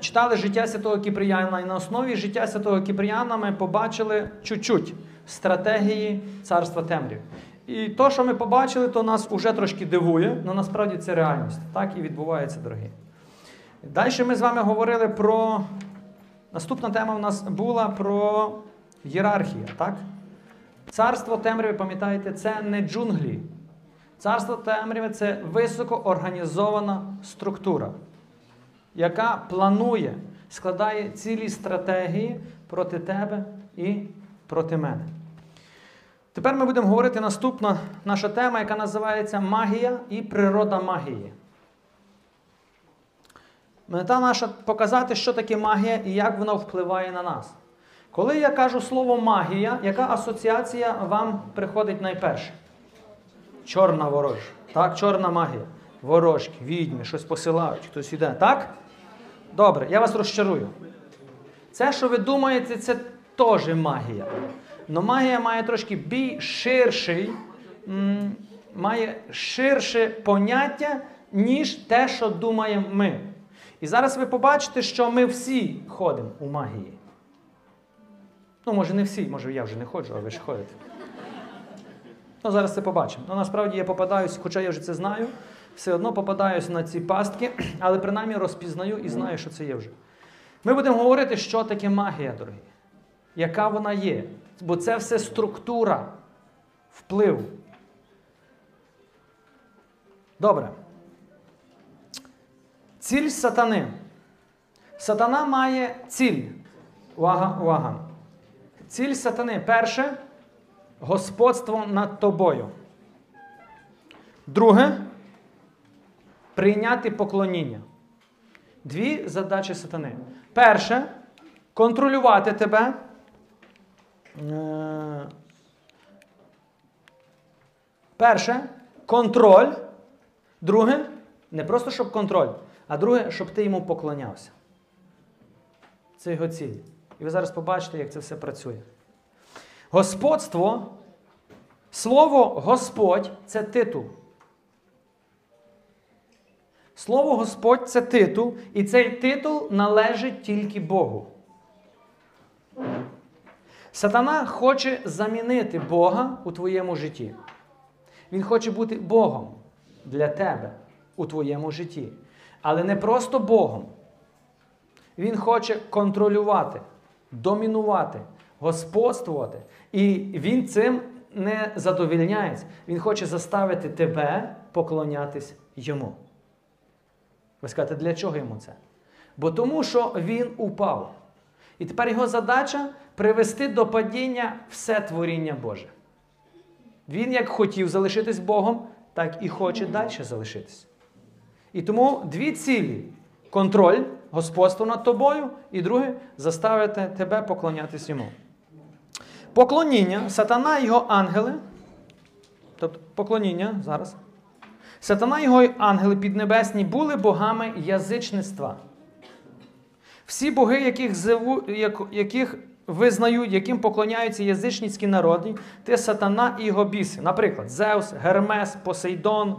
Читали життя святого Кіприяна, і на основі життя святого Кіприяна ми побачили чуть-чуть стратегії царства темряв. І то, що ми побачили, то нас уже трошки дивує, але насправді це реальність. Так і відбувається, дорогі. Далі ми з вами говорили про. Наступна тема у нас була про ієрархію. так? Царство темряви, пам'ятаєте, це не джунглі. Царство темряви це високоорганізована структура, яка планує, складає цілі стратегії проти тебе і проти мене. Тепер ми будемо говорити наступна наша тема, яка називається Магія і природа магії. Мета наша показати, що таке магія і як вона впливає на нас. Коли я кажу слово магія, яка асоціація вам приходить найперше? Чорна ворож. Так, чорна магія. Ворожки, відьми, щось посилають, хтось іде. Так? Добре, я вас розчарую. Це, що ви думаєте, це теж магія. Но магія має трошки більш ширший, має ширше поняття, ніж те, що думаємо ми. І зараз ви побачите, що ми всі ходимо у магії. Ну, може, не всі, може, я вже не ходжу, а ви ж ходите. Ну, зараз це побачимо. Ну, насправді я попадаюсь, хоча я вже це знаю, все одно попадаюсь на ці пастки, але принаймні розпізнаю і знаю, що це є вже. Ми будемо говорити, що таке магія, дорогі. Яка вона є. Бо це все структура впливу. Добре. Ціль сатани. Сатана має ціль. Увага, увага. Ціль сатани перше господство над тобою. Друге прийняти поклоніння. Дві задачі сатани. Перше контролювати тебе. Е, Перше контроль. Друге, не просто щоб контроль, а друге, щоб ти йому поклонявся. Це його ціль. І ви зараз побачите, як це все працює. Господство, слово Господь це титул. Слово Господь це титул, і цей титул належить тільки Богу. Сатана хоче замінити Бога у твоєму житті. Він хоче бути Богом для тебе у твоєму житті. Але не просто Богом. Він хоче контролювати, домінувати, господствувати. І він цим не задовільняється. Він хоче заставити тебе поклонятись йому. Ви скажете, для чого йому це? Бо тому, що він упав. І тепер його задача привести до падіння все творіння Боже. Він як хотів залишитись Богом, так і хоче далі залишитись. І тому дві цілі: контроль, господство над тобою, і друге заставити тебе поклонятись йому. Поклоніння, сатана і його ангели. Тобто поклоніння зараз. Сатана і його ангели піднебесні були богами язичництва. Всі боги, яких зову, яких визнають, яким поклоняються язичницькі народи, це сатана і його біси. Наприклад, Зевс, Гермес, Посейдон,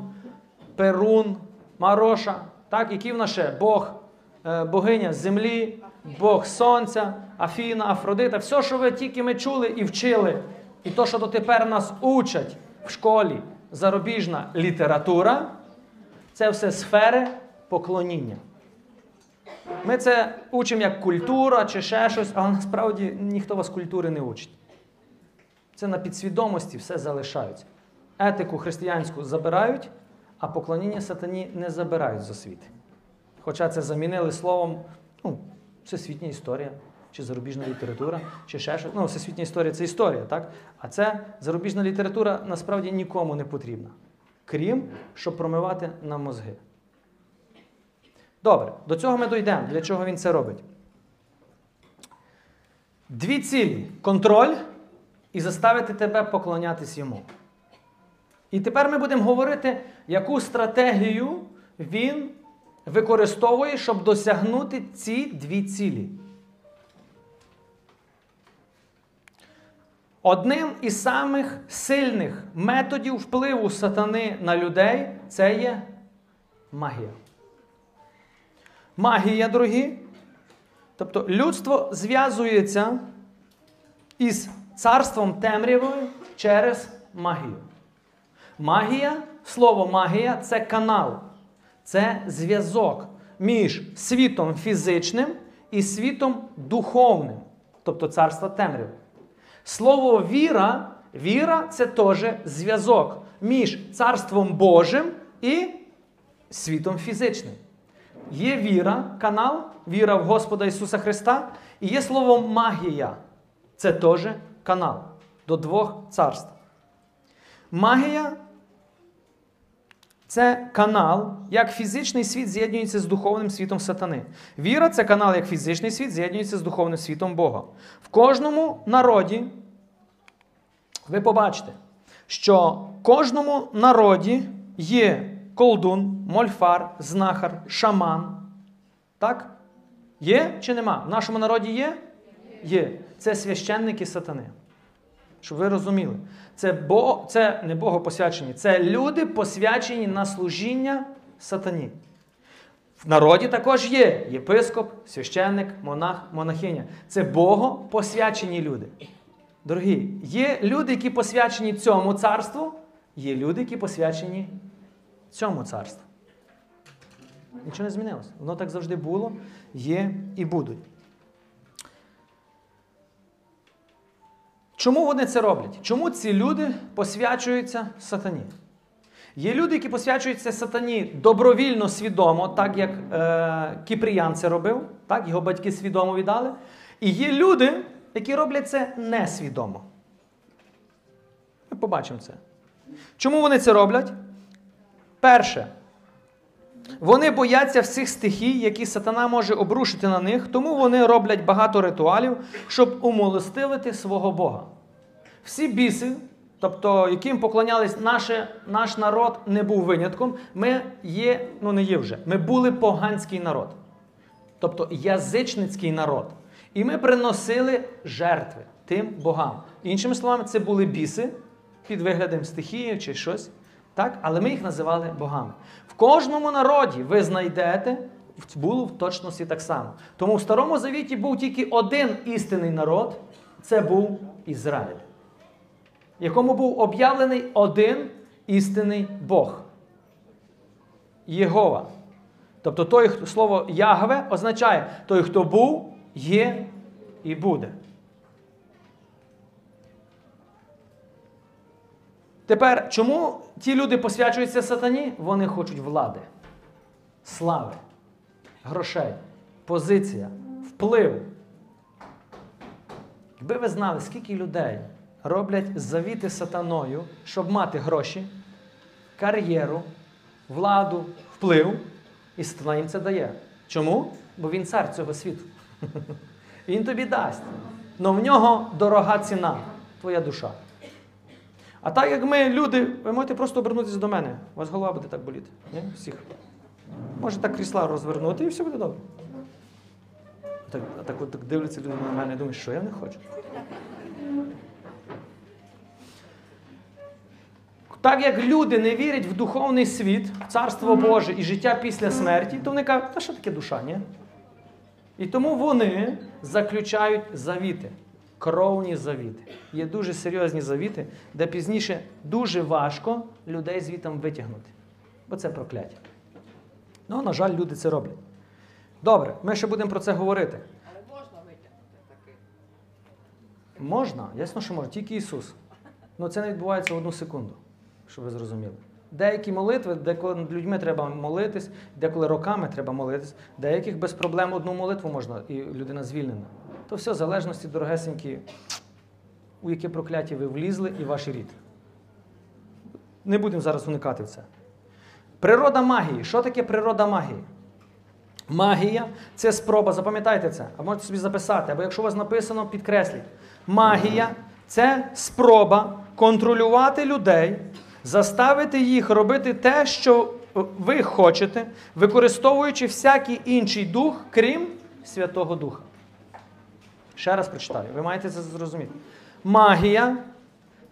Перун, Мароша, так, які в нас ще Бог, е, богиня землі, Бог Сонця, Афіна, Афродита. Все, що ви тільки ми чули і вчили, і то, що дотепер нас учать в школі, зарубіжна література, це все сфери поклоніння. Ми це учимо як культура чи ще щось, але насправді ніхто вас культури не учить. Це на підсвідомості все залишаються. Етику християнську забирають, а поклоніння сатані не забирають з освіти. Хоча це замінили словом ну, всесвітня історія, чи зарубіжна література, чи ще щось. Ну, всесвітня історія це історія, так? А це зарубіжна література насправді нікому не потрібна. Крім, щоб промивати на мозги. Добре, до цього ми дійдемо. Для чого він це робить? Дві цілі контроль і заставити тебе поклонятись йому. І тепер ми будемо говорити, яку стратегію він використовує, щоб досягнути ці дві цілі. Одним із самих сильних методів впливу сатани на людей це є магія. Магія, дорогі. Тобто людство зв'язується із царством темрявою через магію. Магія, слово магія це канал, це зв'язок між світом фізичним і світом духовним, тобто царство темряви. Слово віра, віра це теж зв'язок між царством Божим і світом фізичним. Є віра, канал, віра в Господа Ісуса Христа, і є слово магія. Це теж канал до двох царств. Магія це канал, як фізичний світ з'єднується з духовним світом сатани. Віра це канал, як фізичний світ з'єднується з духовним світом Бога. В кожному народі ви побачите, що в кожному народі є колдун, мольфар, знахар, шаман. Так? Є чи нема? В нашому народі є? Є. Це священники сатани. Щоб ви розуміли. Це, Бо... це не богопосвячені, це люди посвячені на служіння сатані. В народі також є єпископ, священник, монах, монахиня. Це богопосвячені люди. Дорогі, є люди, які посвячені цьому царству, є люди, які посвячені цьому царству. Нічого не змінилося. Воно так завжди було, є і будуть. Чому вони це роблять? Чому ці люди посвячуються сатані? Є люди, які посвячуються сатані добровільно, свідомо, так як е, Кіпріян це робив, так, його батьки свідомо віддали. І є люди, які роблять це несвідомо. Ми побачимо це. Чому вони це роблять? Перше, вони бояться всіх стихій, які сатана може обрушити на них, тому вони роблять багато ритуалів, щоб умолостивити свого Бога. Всі біси, тобто яким поклонялись наше, наш народ, не був винятком. Ми є, ну не є вже, ми були поганський народ, тобто язичницький народ. І ми приносили жертви тим богам. Іншими словами, це були біси під виглядом стихії чи щось. Так? Але ми їх називали богами. В кожному народі ви знайдете, було в точності так само. Тому в Старому Завіті був тільки один істинний народ це був Ізраїль, якому був об'явлений один істинний Бог. Єгова. Тобто той, слово Ягве означає той, хто був, є і буде. Тепер, чому ті люди посвячуються сатані? Вони хочуть влади, слави, грошей, позиція, вплив. Якби ви знали, скільки людей роблять завіти сатаною, щоб мати гроші, кар'єру, владу, вплив, і сатана їм це дає. Чому? Бо він цар цього світу. Він тобі дасть. Но в нього дорога ціна, твоя душа. А так як ми, люди, ви можете просто обернутися до мене. У вас голова буде так боліти. Ні? Всіх. Може так крісла розвернути і все буде добре. Так, а так от так дивляться люди на мене і думають, що я не хочу. Так як люди не вірять в духовний світ, в Царство Боже і життя після смерті, то вони кажуть, та що таке душа, ні? І тому вони заключають завіти кровні завіти. Є дуже серйозні завіти, де пізніше дуже важко людей звітом витягнути. Бо це прокляття. Ну, на жаль, люди це роблять. Добре, ми ще будемо про це говорити. Але можна витягнути таких. Можна, ясно, що можна, тільки Ісус. Ну це не відбувається в одну секунду, щоб ви зрозуміли. Деякі молитви, деколи над людьми треба молитись, деколи роками треба молитись, деяких без проблем одну молитву можна, і людина звільнена. То все в залежності, дорогесенькі, у яке прокляття ви влізли і ваш рід. Не будемо зараз уникати в це. Природа магії. Що таке природа магії? Магія це спроба, запам'ятайте це, а можете собі записати, або якщо у вас написано, підкресліть. Магія це спроба контролювати людей, заставити їх робити те, що ви хочете, використовуючи всякий інший дух, крім Святого Духа. Ще раз прочитаю, ви маєте це зрозуміти. Магія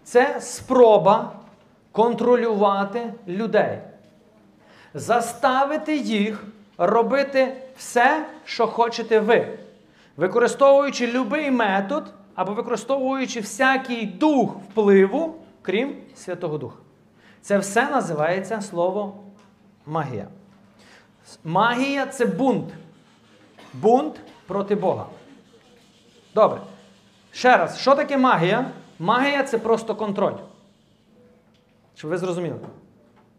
це спроба контролювати людей, заставити їх робити все, що хочете ви, використовуючи будь-який метод або використовуючи всякий дух впливу, крім Святого Духа. Це все називається слово магія. Магія це бунт. Бунт проти Бога. Добре. Ще раз, що таке магія? Магія це просто контроль. Щоб ви зрозуміли.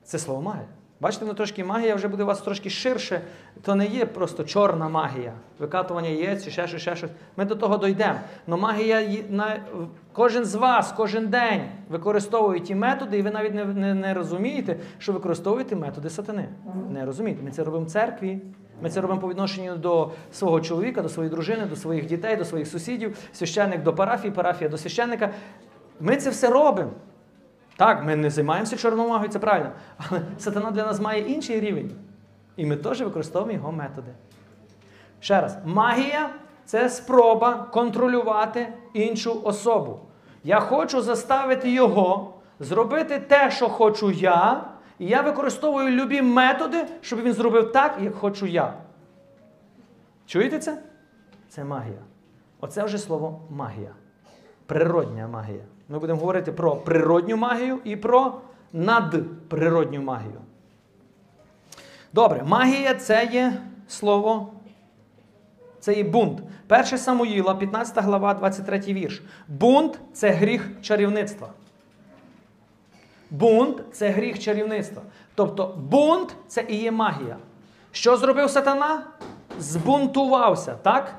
Це слово магія. Бачите, воно трошки магія вже буде у вас трошки ширше. То не є просто чорна магія, викатування яєць, чи ще щось, ще щось. Ми до того дійдемо. Но магія на кожен з вас, кожен день використовує ті методи, і ви навіть не, не, не розумієте, що використовуєте методи сатани. Не розумієте. Ми це робимо в церкві. Ми це робимо по відношенню до свого чоловіка, до своєї дружини, до своїх дітей, до своїх сусідів, священник до парафії, парафія до священника. Ми це все робимо. Так, ми не займаємося чорною магією, це правильно. Але сатана для нас має інший рівень. І ми теж використовуємо його методи. Ще раз, магія це спроба контролювати іншу особу. Я хочу заставити його зробити те, що хочу я, і я використовую любі методи, щоб він зробив так, як хочу я. Чуєте це? Це магія. Оце вже слово магія. Природня магія. Ми будемо говорити про природню магію і про надприродню магію. Добре, магія це є слово, це є бунт. 1 Самуїла, 15 глава, 23 вірш. Бунт це гріх чарівництва. Бунт це гріх чарівництва. Тобто бунт це і є магія. Що зробив сатана? Збунтувався, так?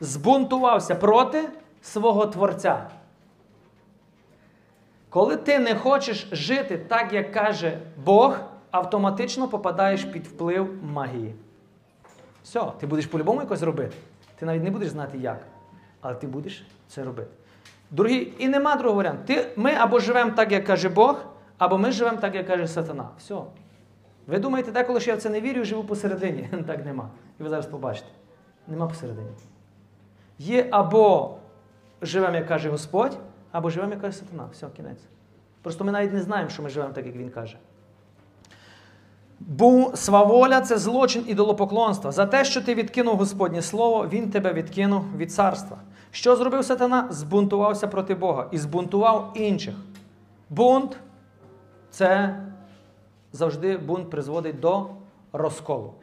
Збунтувався проти свого Творця. Коли ти не хочеш жити так, як каже Бог, автоматично попадаєш під вплив магії. Все, ти будеш по-любому якось робити. Ти навіть не будеш знати як. Але ти будеш це робити. Дорогі, і нема другого варіанту. Ти, ми або живемо так, як каже Бог, або ми живемо так, як каже сатана. Все. Ви думаєте, деколи що я в це не вірю і живу посередині. Так нема. І ви зараз побачите. Нема посередині. Є або живемо, як каже Господь, або живемо, як каже сатана. Все, кінець. Просто ми навіть не знаємо, що ми живемо так, як він каже. Бо сваволя це злочин ідолопоклонства. За те, що ти відкинув Господнє Слово, Він тебе відкинув від царства. Що зробив сатана? Збунтувався проти Бога і збунтував інших. Бунт це завжди бунт призводить до розколу.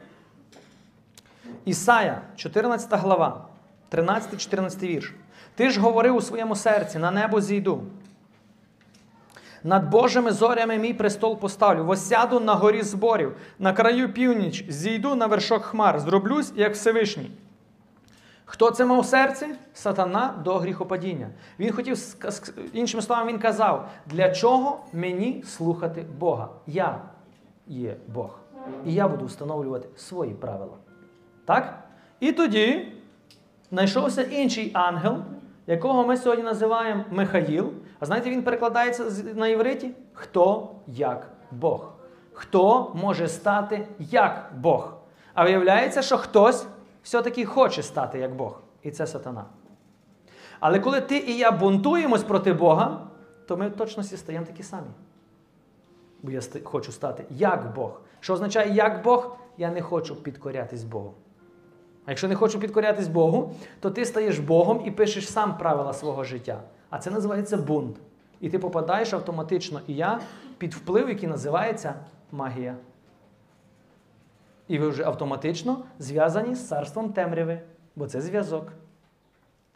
Ісая, 14 глава, 13-14 вірш. Ти ж говорив у своєму серці, на небо зійду. Над Божими зорями мій престол поставлю, восяду на горі зборів, на краю північ, зійду на вершок хмар, зроблюсь, як Всевишній. Хто це мав у серці? Сатана до гріхопадіння. Він хотів, іншими словами, він казав, для чого мені слухати Бога? Я є Бог. І я буду встановлювати свої правила. Так? І тоді знайшовся інший ангел, якого ми сьогодні називаємо Михаїл. А знаєте, він перекладається на євриті? Хто як Бог? Хто може стати як Бог? А виявляється, що хтось все-таки хоче стати як Бог. І це сатана. Але коли ти і я бунтуємось проти Бога, то ми в точності стаємо такі самі. Бо я хочу стати як Бог. Що означає як Бог? Я не хочу підкорятись Богу. А якщо не хочу підкорятись Богу, то ти стаєш Богом і пишеш сам правила свого життя. А це називається бунт. І ти попадаєш автоматично і я під вплив, який називається магія. І ви вже автоматично зв'язані з царством темряви, бо це зв'язок.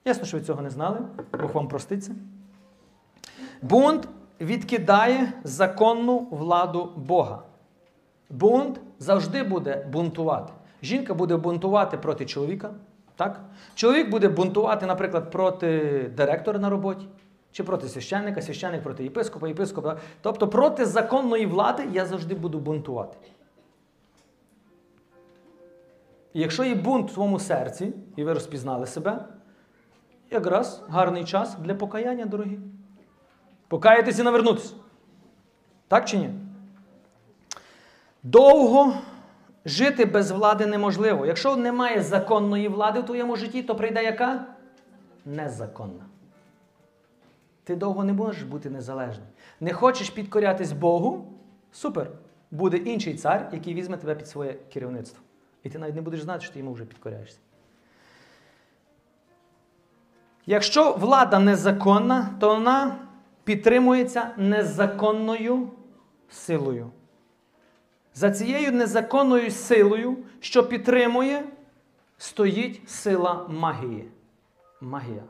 Ясно, що ви цього не знали, Бог вам проститься. Бунт відкидає законну владу Бога. Бунт завжди буде бунтувати. Жінка буде бунтувати проти чоловіка. Так? Чоловік буде бунтувати, наприклад, проти директора на роботі, чи проти священника, священник проти єпископа, єпископа. Тобто проти законної влади я завжди буду бунтувати. Якщо є бунт в твоєму серці, і ви розпізнали себе, якраз гарний час для покаяння, дорогі. Покаятися і навернутися. Так чи ні? Довго жити без влади неможливо. Якщо немає законної влади в твоєму житті, то прийде яка? Незаконна. Ти довго не можеш бути незалежним. Не хочеш підкорятись Богу? Супер. буде інший цар, який візьме тебе під своє керівництво. І ти навіть не будеш знати, що ти йому вже підкоряєшся. Якщо влада незаконна, то вона підтримується незаконною силою. За цією незаконною силою, що підтримує, стоїть сила магії. Магія.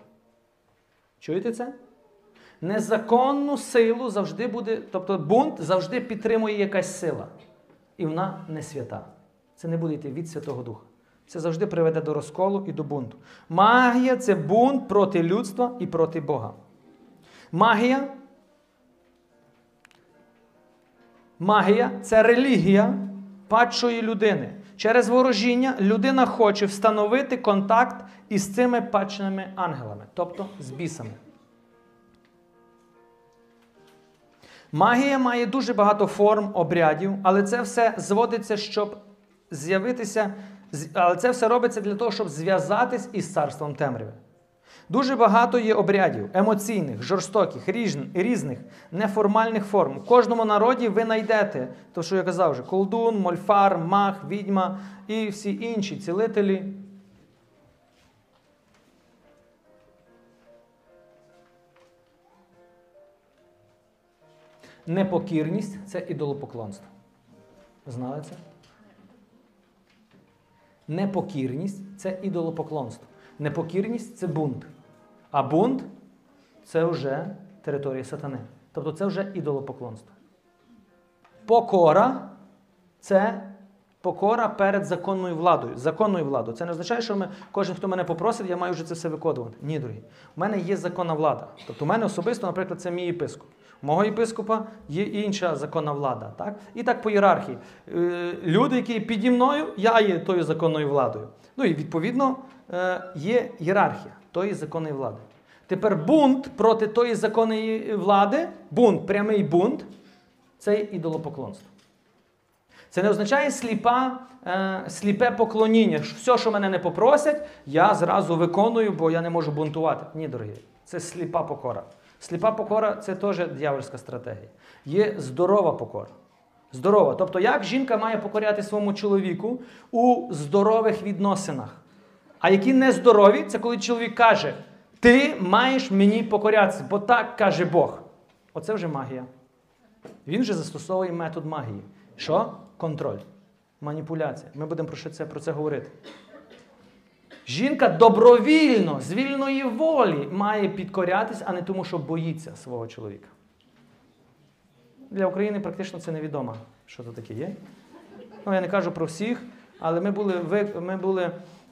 Чуєте це? Незаконну силу завжди буде, тобто бунт завжди підтримує якась сила. І вона не свята. Це не буде йти від Святого Духа. Це завжди приведе до розколу і до бунту. Магія це бунт проти людства і проти Бога. Магія. Магія це релігія падшої людини. Через ворожіння людина хоче встановити контакт із цими падшими ангелами, тобто з бісами. Магія має дуже багато форм, обрядів, але це все зводиться, щоб з'явитися, але це все робиться для того, щоб зв'язатись із царством темряви. Дуже багато є обрядів емоційних, жорстоких, різних, неформальних форм. В кожному народі ви знайдете, то що я казав вже, колдун, мольфар, мах, відьма і всі інші цілителі. Непокірність це ідолопоклонство. Знали це? Непокірність це ідолопоклонство. Непокірність це бунт. А бунт це вже територія сатани. Тобто це вже ідолопоклонство. Покора це покора перед законною владою. Законною владою. Це не означає, що ми, кожен, хто мене попросить, я маю вже це все виконувати. Ні, дорогі. У мене є законна влада. Тобто, у мене особисто, наприклад, це мій єпископ. Мого єпископа є інша законна влада. Так? І так по ієрархії. Е, Люди, які піді мною, я є тою законною владою. Ну і відповідно е, є ієрархія тої законної влади. Тепер бунт проти тої законної влади, бунт, прямий бунт, це ідолопоклонство. Це не означає сліпа, е, сліпе поклоніння. Все, що мене не попросять, я зразу виконую, бо я не можу бунтувати. Ні, дорогі, це сліпа покора. Сліпа покора це теж дьявольська стратегія. Є здорова покора. Здорова. Тобто, як жінка має покоряти своєму чоловіку у здорових відносинах. А які нездорові, це коли чоловік каже: Ти маєш мені покорятися, бо так каже Бог. Оце вже магія. Він вже застосовує метод магії. Що? Контроль. Маніпуляція. Ми будемо про це, про це говорити. Жінка добровільно, з вільної волі має підкорятись, а не тому, що боїться свого чоловіка. Для України практично це невідомо, що це таке є. Ну, я не кажу про всіх, але ми були, ми були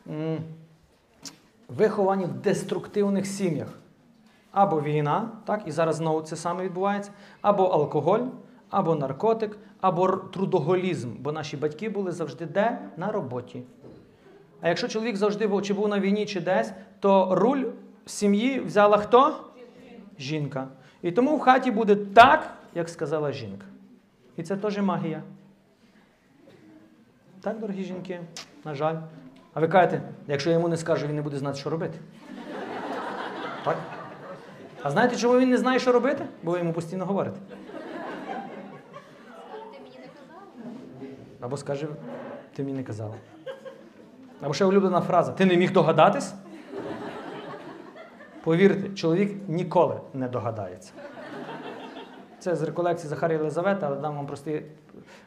м, виховані в деструктивних сім'ях. Або війна, так, і зараз знову це саме відбувається, або алкоголь, або наркотик, або трудоголізм. Бо наші батьки були завжди де? На роботі. А якщо чоловік завжди був, чи був на війні, чи десь, то руль сім'ї взяла хто? Жінка. І тому в хаті буде так, як сказала жінка. І це теж магія. Так, дорогі жінки, на жаль. А ви кажете, якщо я йому не скажу, він не буде знати, що робити. Так? А знаєте, чому він не знає, що робити? Бо ви йому постійно говорите. Або скаже, ти мені не казала. Або ще улюблена фраза: ти не міг догадатись? Повірте, чоловік ніколи не догадається. Це з реколекції Захарія Єлизавета, але дам вам простий,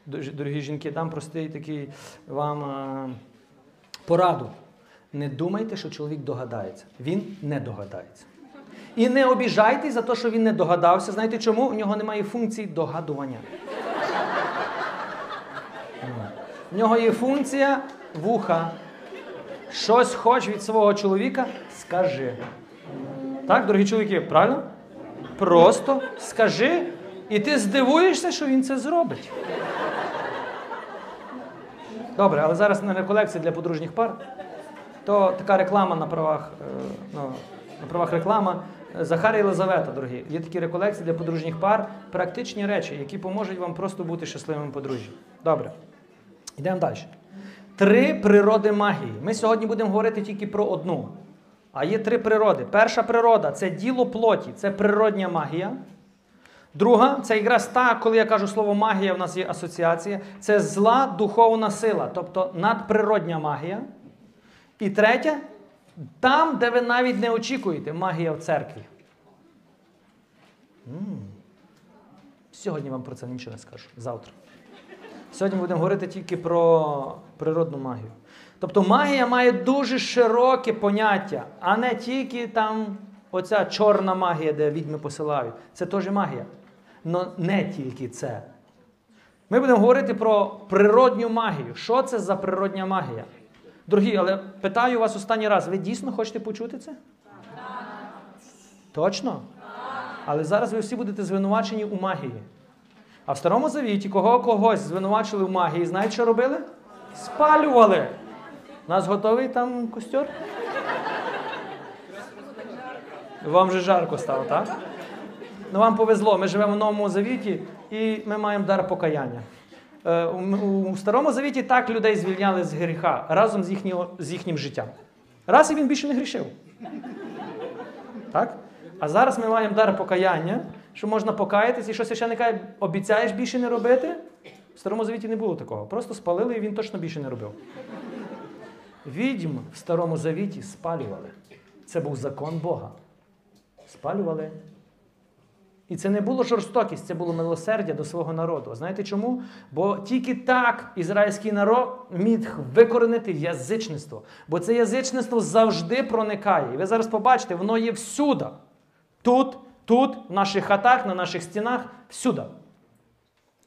дорогі жінки, дам простий такий вам е, пораду. Не думайте, що чоловік догадається. Він не догадається. І не обіжайтесь за те, що він не догадався. Знаєте чому? У нього немає функції догадування. У нього є функція вуха. Щось хоч від свого чоловіка, скажи. Так, дорогі чоловіки, правильно? Просто скажи, і ти здивуєшся, що він це зробить. Добре, але зараз на реколекції для подружніх пар. То така реклама на правах, е, ну, на правах реклама. Захарія Єлизавета, дорогі. Є такі реколекції для подружніх пар, практичні речі, які поможуть вам просто бути щасливим подружжям. Добре. Йдемо далі. Три природи магії. Ми сьогодні будемо говорити тільки про одну. А є три природи. Перша природа це діло плоті, це природня магія. Друга це якраз та, коли я кажу слово магія, в нас є асоціація. Це зла духовна сила, тобто надприродня магія. І третя там, де ви навіть не очікуєте, магія в церкві. М. Сьогодні вам про це нічого не скажу. Завтра. Сьогодні будемо говорити тільки про природну магію. Тобто магія має дуже широке поняття, а не тільки там оця чорна магія, де відьми посилають. Це теж магія. Но не тільки це. Ми будемо говорити про природню магію. Що це за природня магія? Дорогі, але питаю вас останній раз, ви дійсно хочете почути це? Точно? Але зараз ви всі будете звинувачені у магії. А в Старому Завіті кого когось звинувачили в магії, знаєте, що робили? Спалювали. У нас готовий там костер? Вам вже жарко стало, так? Ну вам повезло, ми живемо в Новому Завіті і ми маємо дар покаяння. Е, у Старому Завіті так людей звільняли з гріха разом з, їхнього, з їхнім життям. Раз і він більше не грішив. Так? А зараз ми маємо дар покаяння, що можна покаятися, і що священник каже, обіцяєш більше не робити? В Старому Завіті не було такого. Просто спалили і він точно більше не робив. Відьм в Старому Завіті спалювали. Це був закон Бога. Спалювали. І це не було жорстокість, це було милосердя до свого народу. Знаєте чому? Бо тільки так ізраїльський народ міг викоренити язичництво. Бо це язичництво завжди проникає. І ви зараз побачите, воно є всюди. Тут, тут, в наших хатах, на наших стінах, всюди.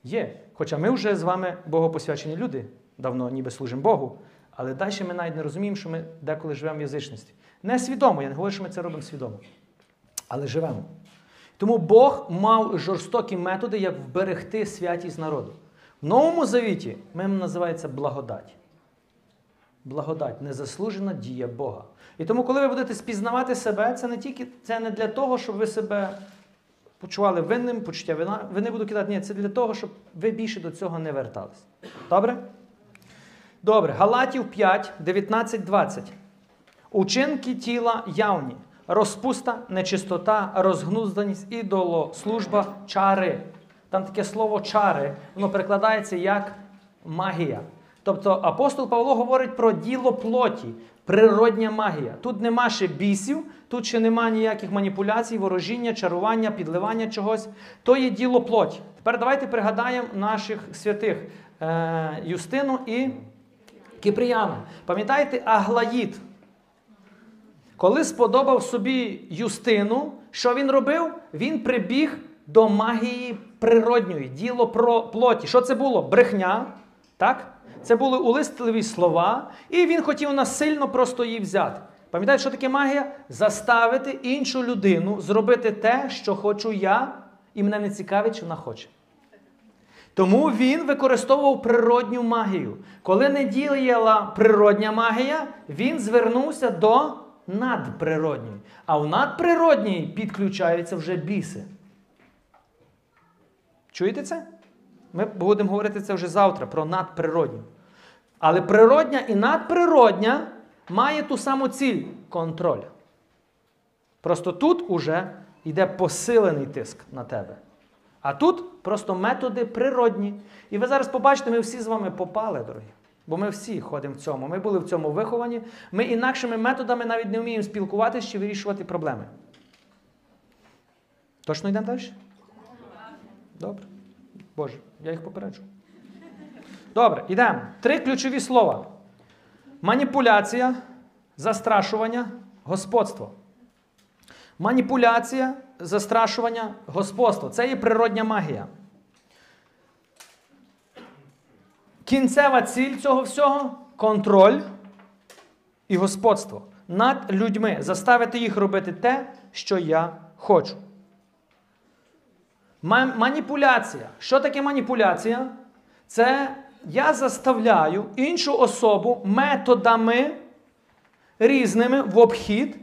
Є. Хоча ми вже з вами богопосвячені люди, давно ніби служимо Богу. Але далі ми навіть не розуміємо, що ми деколи живемо в язичності. Не свідомо, я не говорю, що ми це робимо свідомо. Але живемо. Тому Бог мав жорстокі методи, як вберегти святість народу. В Новому Завіті ми називається благодать. Благодать, незаслужена дія Бога. І тому, коли ви будете спізнавати себе, це не тільки це не для того, щоб ви себе почували винним, почуття вина. Ви не буду кидати, ні, це для того, щоб ви більше до цього не вертались. Добре? Добре. Галатів 5, 19, 20. Учинки тіла явні. Розпуста, нечистота, розгнузданість, ідолослужба, чари. Там таке слово чари, воно перекладається як магія. Тобто апостол Павло говорить про діло плоті, природня магія. Тут нема ще бісів, тут ще нема ніяких маніпуляцій, ворожіння, чарування, підливання чогось. То є діло плоті. Тепер давайте пригадаємо наших святих е, Юстину і Киприяна. Пам'ятаєте Аглаїд? Коли сподобав собі Юстину, що він робив? Він прибіг до магії природньої, діло про плоті. Що це було? Брехня. Так? Це були улистливі слова, і він хотів насильно просто її взяти. Пам'ятаєте, що таке магія? Заставити іншу людину зробити те, що хочу я, і мене не цікавить, що вона хоче. Тому він використовував природню магію. Коли не діяла природня магія, він звернувся до надприродньої. А в надприродній підключаються вже біси. Чуєте це? Ми будемо говорити це вже завтра про надприродню. Але природня і надприродня має ту саму ціль контроль. Просто тут уже йде посилений тиск на тебе. А тут просто методи природні. І ви зараз побачите, ми всі з вами попали, дорогі. Бо ми всі ходимо в цьому. Ми були в цьому виховані. Ми інакшими методами навіть не вміємо спілкуватися чи вирішувати проблеми. Точно йдемо далі? Добре. Боже, я їх попереджу. Добре, йдемо. Три ключові слова: маніпуляція, застрашування, господство. Маніпуляція, застрашування, господство. Це є природня магія. Кінцева ціль цього всього контроль і господство над людьми. Заставити їх робити те, що я хочу. Маніпуляція. Що таке маніпуляція? Це я заставляю іншу особу методами різними в обхід.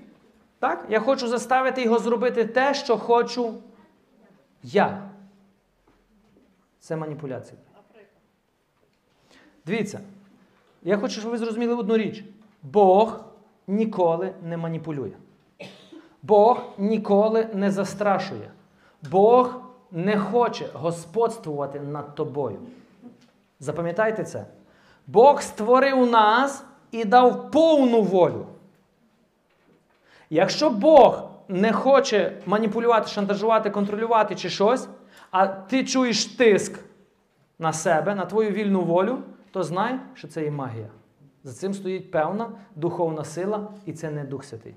Так? Я хочу заставити його зробити те, що хочу я. Це маніпуляція. Дивіться, я хочу, щоб ви зрозуміли одну річ. Бог ніколи не маніпулює. Бог ніколи не застрашує. Бог не хоче господствувати над тобою. Запам'ятайте це. Бог створив нас і дав повну волю. Якщо Бог не хоче маніпулювати, шантажувати, контролювати чи щось, а ти чуєш тиск на себе, на твою вільну волю, то знай, що це є магія. За цим стоїть певна духовна сила, і це не Дух Святий.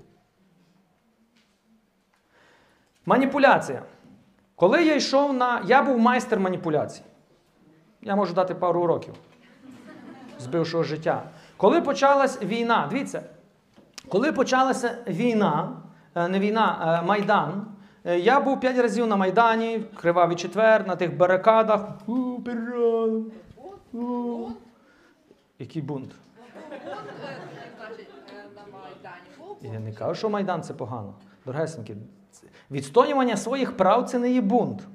Маніпуляція. Коли я йшов на. Я був майстер маніпуляцій. Я можу дати пару уроків з бившого життя. Коли почалась війна, дивіться, коли почалася війна, е, не війна, е, Майдан, е, я був п'ять разів на Майдані, Кривавий четвер, на тих барикадах. Який бунт? Я не кажу, що Майдан це погано. Дорогесенькі, відстоювання своїх прав це не є бунт.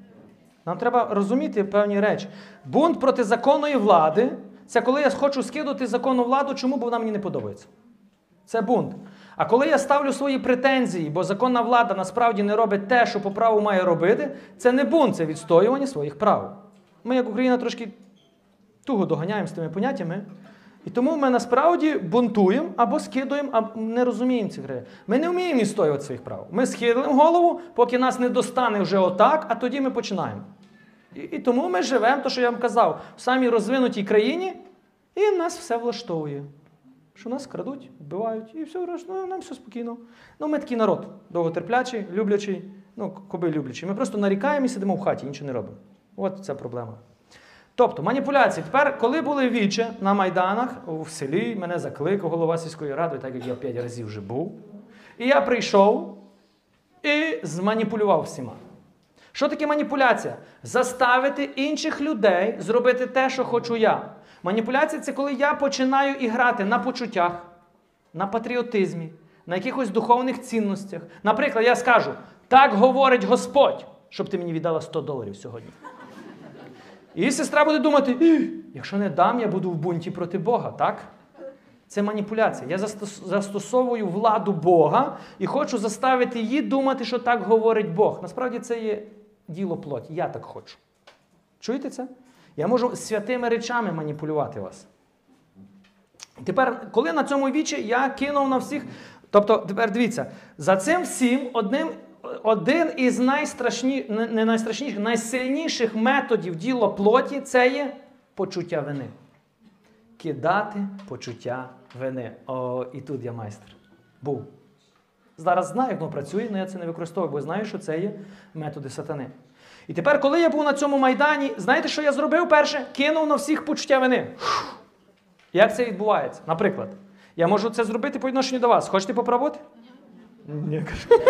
Нам треба розуміти певні речі. Бунт проти законної влади це коли я хочу скинути законну владу, чому? Бо вона мені не подобається. Це бунт. А коли я ставлю свої претензії, бо законна влада насправді не робить те, що по праву має робити, це не бунт, це відстоювання своїх прав. Ми, як Україна, трошки туго доганяємо з тими поняттями. І тому ми насправді бунтуємо або скидуємо, або не розуміємо ці гри. Ми не вміємо відстоювати своїх прав. Ми схилимо голову, поки нас не достане вже отак, а тоді ми починаємо. І, і тому ми живемо, то, що я вам казав, в самій розвинутій країні, і нас все влаштовує. Що нас крадуть, вбивають, і все, ну, нам все спокійно. Ну, ми такий народ, довготерплячий, люблячий, ну, коби люблячий. Ми просто нарікаємо і сидимо в хаті, нічого не робимо. От ця проблема. Тобто маніпуляції. Тепер, коли були віче на Майданах в селі, мене закликав голова сільської ради, так як я п'ять разів вже був. І я прийшов і зманіпулював всіма. Що таке маніпуляція? Заставити інших людей зробити те, що хочу я. Маніпуляція це коли я починаю іграти на почуттях, на патріотизмі, на якихось духовних цінностях. Наприклад, я скажу: так говорить Господь, щоб ти мені віддала 100 доларів сьогодні. І сестра буде думати: якщо не дам, я буду в бунті проти Бога, так? Це маніпуляція. Я застосовую владу Бога і хочу заставити її думати, що так говорить Бог. Насправді це є діло плоті. Я так хочу. Чуєте це? Я можу святими речами маніпулювати вас. Тепер, коли на цьому вічі я кинув на всіх. Тобто, тепер дивіться, за цим всім одним, один із найстрашні, не найстрашніших, найсильніших методів діла плоті це є почуття вини. Кидати почуття вини. О, і тут я майстер. Був. Зараз знаю, як воно працює, але я це не використовую, бо знаю, що це є методи сатани. І тепер, коли я був на цьому майдані, знаєте, що я зробив перше? Кинув на всіх почуття вини. Як це відбувається? Наприклад, я можу це зробити по відношенню до вас. Хочете попробувати? Ні, кажу.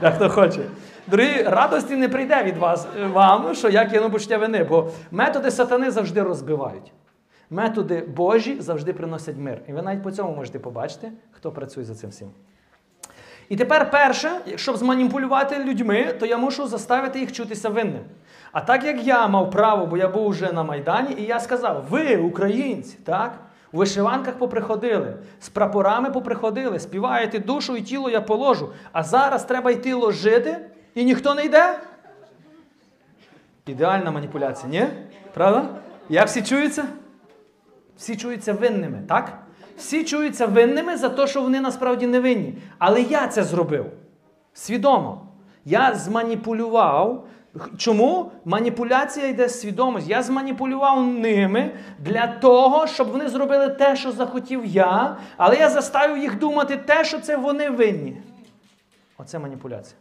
Да, хто хоче. Дорогі, радості не прийде від вас е, вам, що я кину почуття вини, бо методи сатани завжди розбивають. Методи Божі завжди приносять мир. І ви навіть по цьому можете побачити, хто працює за цим всім. І тепер перше, щоб зманіпулювати людьми, то я мушу заставити їх чутися винним. А так як я мав право, бо я був вже на Майдані, і я сказав: ви, українці, так? У вишиванках поприходили, з прапорами поприходили, співаєте душу і тіло я положу. А зараз треба йти ложити, і ніхто не йде. Ідеальна маніпуляція, ні? Правда? Як всі чуються? Всі чуються винними, так? Всі чуються винними за те, що вони насправді не винні. Але я це зробив. Свідомо. Я зманіпулював. Чому? Маніпуляція йде свідомості. Я зманіпулював ними для того, щоб вони зробили те, що захотів я, але я заставив їх думати те, що це вони винні. Оце маніпуляція.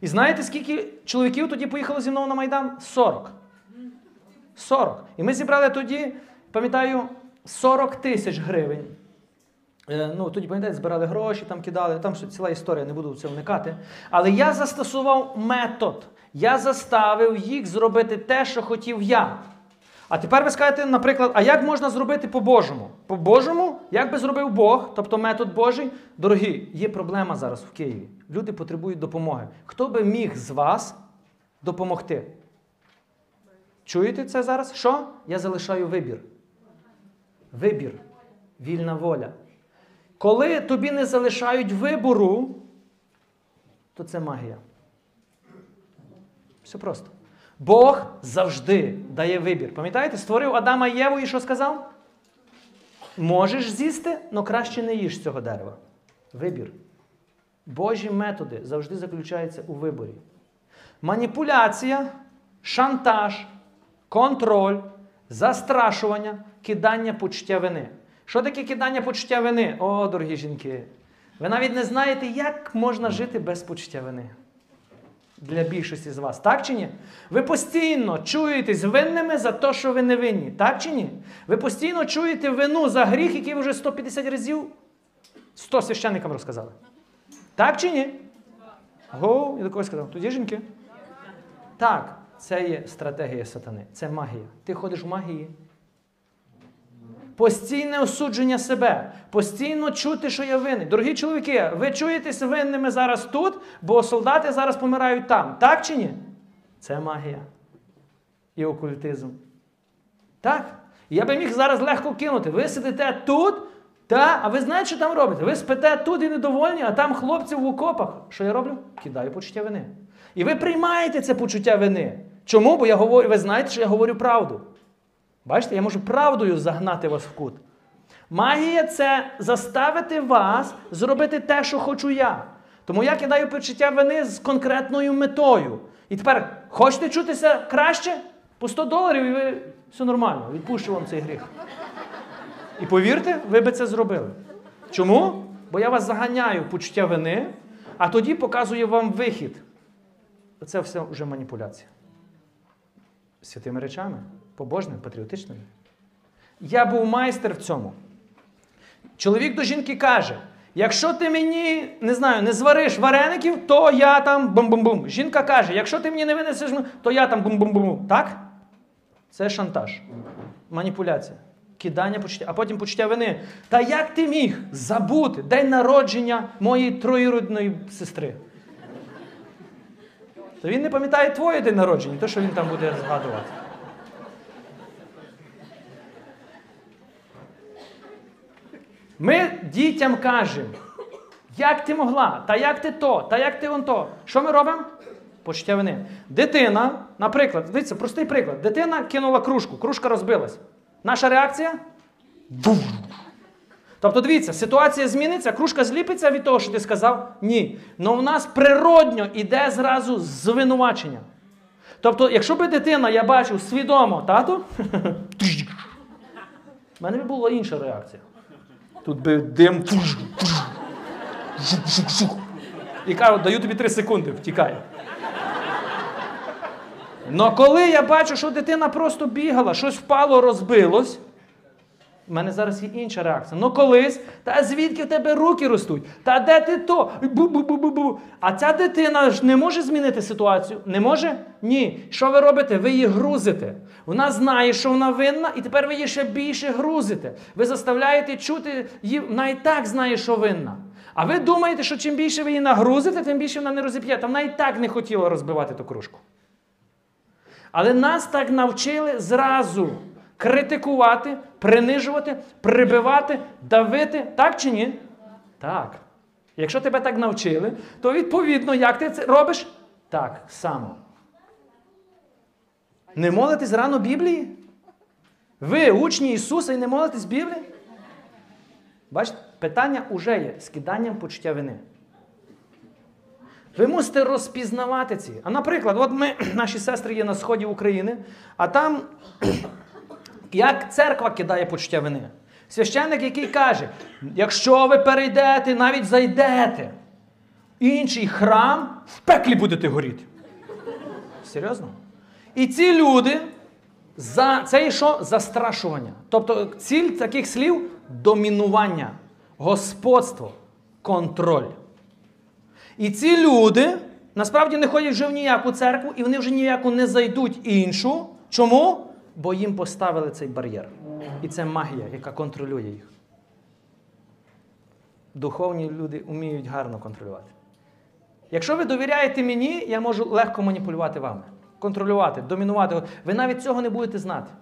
І знаєте, скільки чоловіків тоді поїхало зі мною на Майдан? 40. 40. І ми зібрали тоді, пам'ятаю, 40 тисяч гривень. Е, Ну, тоді, пам'ятаєте, збирали гроші, там кидали, там ціла історія, не буду в це вникати. Але я застосував метод. Я заставив їх зробити те, що хотів я. А тепер ви скажете, наприклад, а як можна зробити по-божому? По-божому, як би зробив Бог, тобто метод Божий, дорогі, є проблема зараз в Києві. Люди потребують допомоги. Хто би міг з вас допомогти? Чуєте це зараз? Що? Я залишаю вибір. Вибір. Вільна воля. Коли тобі не залишають вибору, то це магія. Все просто. Бог завжди дає вибір. Пам'ятаєте, створив Адама і Єву і що сказав? Можеш з'їсти, але краще не їж цього дерева. Вибір. Божі методи завжди заключаються у виборі. Маніпуляція, шантаж, контроль, застрашування, кидання почуття вини. Що таке кидання почуття вини? О, дорогі жінки! Ви навіть не знаєте, як можна жити без почуття вини. Для більшості з вас, так чи ні? Ви постійно чуєтесь винними за те, що ви не винні, так чи ні? Ви постійно чуєте вину за гріх, який ви вже 150 разів 100 священникам розказали. Так чи ні? Го, я до когось сказав. Тоді жінки. Так, це є стратегія сатани, це магія. Ти ходиш в магії. Постійне осудження себе, постійно чути, що я винний. Дорогі чоловіки, ви чуєтесь винними зараз тут, бо солдати зараз помирають там. Так чи ні? Це магія і окультизм. Так? Я би міг зараз легко кинути. Ви сидите тут, та, а ви знаєте, що там робите? Ви спите тут і недовольні, а там хлопці в окопах. Що я роблю? Кидаю почуття вини. І ви приймаєте це почуття вини. Чому? Бо я говорю, ви знаєте, що я говорю правду. Бачите, я можу правдою загнати вас в кут. Магія це заставити вас зробити те, що хочу я. Тому я кидаю почуття вини з конкретною метою. І тепер хочете чутися краще? По 100 доларів і ви все нормально, відпущу вам цей гріх. І повірте, ви би це зробили. Чому? Бо я вас заганяю почуття вини, а тоді показую вам вихід. Це все вже маніпуляція. Святими речами, побожними, патріотичними. Я був майстер в цьому. Чоловік до жінки каже: якщо ти мені не знаю, не звариш вареників, то я там бум-бум-бум. Жінка каже, якщо ти мені не винесеш, то я там бум-бум-бум. Так? Це шантаж, маніпуляція, кидання почуття, а потім почуття вини. Та як ти міг забути день народження моєї троюрідної сестри? То він не пам'ятає твоє день народження, то що він там буде згадувати. Ми дітям кажемо, як ти могла, та як ти то, та як ти он то. Що ми робимо? Почуття вини. Дитина, наприклад, дивіться, простий приклад. Дитина кинула кружку, кружка розбилась. Наша реакція? Тобто, дивіться, ситуація зміниться, кружка зліпиться від того, що ти сказав? Ні. Но в нас природньо іде зразу звинувачення. Тобто, якщо би дитина, я бачив свідомо тату, в мене б була інша реакція. Тут би дим. І кажу, даю тобі три секунди, втікай. Но коли я бачу, що дитина просто бігала, щось впало, розбилось. У мене зараз є інша реакція. Ну колись, та звідки в тебе руки ростуть? Та де ти то? Бу-бу-бу-бу-бу. А ця дитина ж не може змінити ситуацію? Не може? Ні. Що ви робите? Ви її грузите. Вона знає, що вона винна, і тепер ви її ще більше грузите. Ви заставляєте чути її, вона і так знає, що винна. А ви думаєте, що чим більше ви її нагрузите, тим більше вона не розіп'є. Та вона і так не хотіла розбивати ту кружку. Але нас так навчили зразу критикувати, принижувати, прибивати, давити. Так чи ні? Так. Якщо тебе так навчили, то відповідно, як ти це робиш? Так само. Не молитесь рано Біблії? Ви учні Ісуса і не молитесь Біблії? Бачите, питання уже є з киданням почуття вини. Ви мусите розпізнавати ці. А наприклад, от ми, наші сестри є на сході України, а там як церква кидає почуття вини. Священник, який каже: якщо ви перейдете, навіть зайдете, інший храм, в пеклі будете горіти. Серйозно? І ці люди, за, це є що? Застрашування. Тобто ціль таких слів домінування, господство, контроль. І ці люди насправді не ходять вже в ніяку церкву, і вони вже ніяку не зайдуть іншу. Чому? Бо їм поставили цей бар'єр. І це магія, яка контролює їх. Духовні люди вміють гарно контролювати. Якщо ви довіряєте мені, я можу легко маніпулювати вами, контролювати, домінувати. Ви навіть цього не будете знати.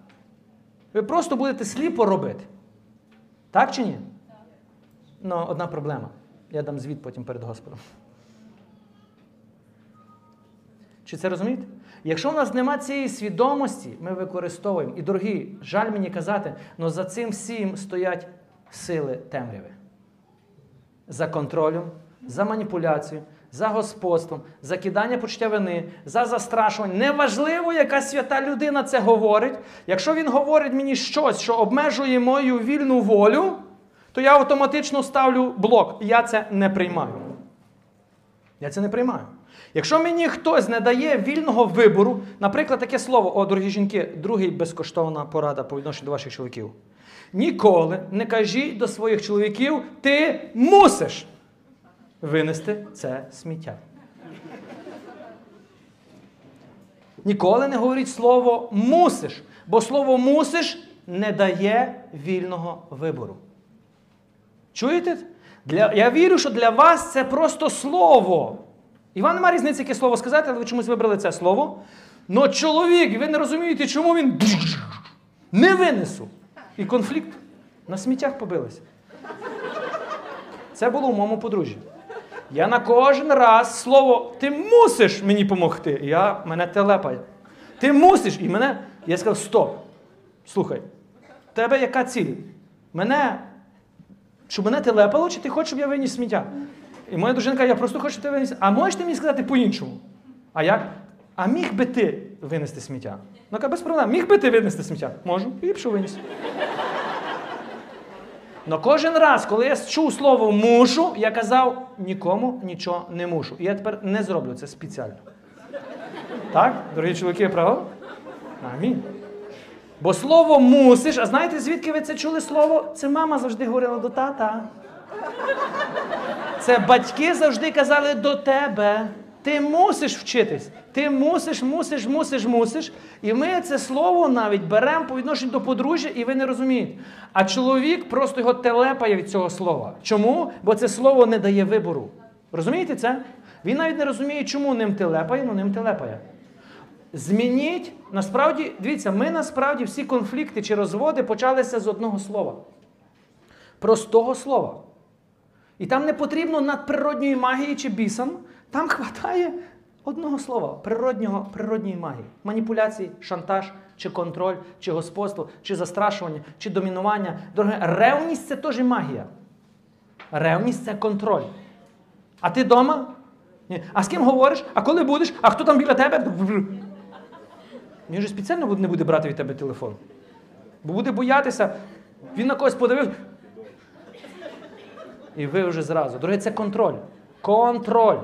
Ви просто будете сліпо робити. Так чи ні? Ну, одна проблема. Я дам звіт потім перед Господом. Чи це розумієте? Якщо в нас нема цієї свідомості, ми використовуємо. І, дорогі, жаль мені казати, але за цим всім стоять сили темряви. За контролем, за маніпуляцією, за господством, за кидання почуття вини, за застрашування. Неважливо, яка свята людина це говорить. Якщо він говорить мені щось, що обмежує мою вільну волю, то я автоматично ставлю блок. Я це не приймаю. Я це не приймаю. Якщо мені хтось не дає вільного вибору, наприклад, таке слово, о, дорогі жінки, другий безкоштовна порада по відношенню до ваших чоловіків. Ніколи не кажіть до своїх чоловіків, ти мусиш винести це сміття. Ніколи не говоріть слово мусиш, бо слово мусиш не дає вільного вибору. Чуєте? Для, я вірю, що для вас це просто слово. І вам немає різниці, яке слово сказати, але ви чомусь вибрали це слово. Но чоловік, ви не розумієте, чому він не винесу. І конфлікт на сміттях побилися. Це було у моєму подружжі. Я на кожен раз слово ти мусиш мені допомогти. Я, мене телепає. Ти мусиш. І мене. Я сказав, стоп. Слухай, тебе яка ціль? Мене щоб мене телепало, чи ти хочеш, щоб я виніс сміття? І моя дружина каже, я просто хочу, щоб ти виніс. А можеш ти мені сказати по-іншому? А як? А міг би ти винести сміття? Ну, каже, без проблем. Міг би ти винести сміття? Можу. І пішов виніс. Но кожен раз, коли я чув слово мушу, я казав, нікому нічого не мушу. І я тепер не зроблю це спеціально. Так, дорогі чоловіки, правда? Амінь. Бо слово мусиш, а знаєте, звідки ви це чули слово? Це мама завжди говорила до тата. Це батьки завжди казали до тебе. Ти мусиш вчитись. Ти мусиш, мусиш, мусиш, мусиш. І ми це слово навіть беремо по відношенню до подружжя, і ви не розумієте. А чоловік просто його телепає від цього слова. Чому? Бо це слово не дає вибору. Розумієте це? Він навіть не розуміє, чому ним телепає, але ним телепає. Змініть, насправді, дивіться, ми насправді всі конфлікти чи розводи почалися з одного слова. Простого слова. І там не потрібно надприродньої магії чи бісам, там хватає одного слова природнього, природньої магії. Маніпуляції, шантаж, чи контроль, чи господство, чи застрашування, чи домінування. Дороге, ревність це теж магія. Ревність це контроль. А ти вдома? Ні. А з ким говориш? А коли будеш? А хто там біля тебе? Він вже спеціально не буде брати від тебе телефон. Бо буде боятися, він на когось подивив. І ви вже зразу. Дорогі, це контроль. Контроль.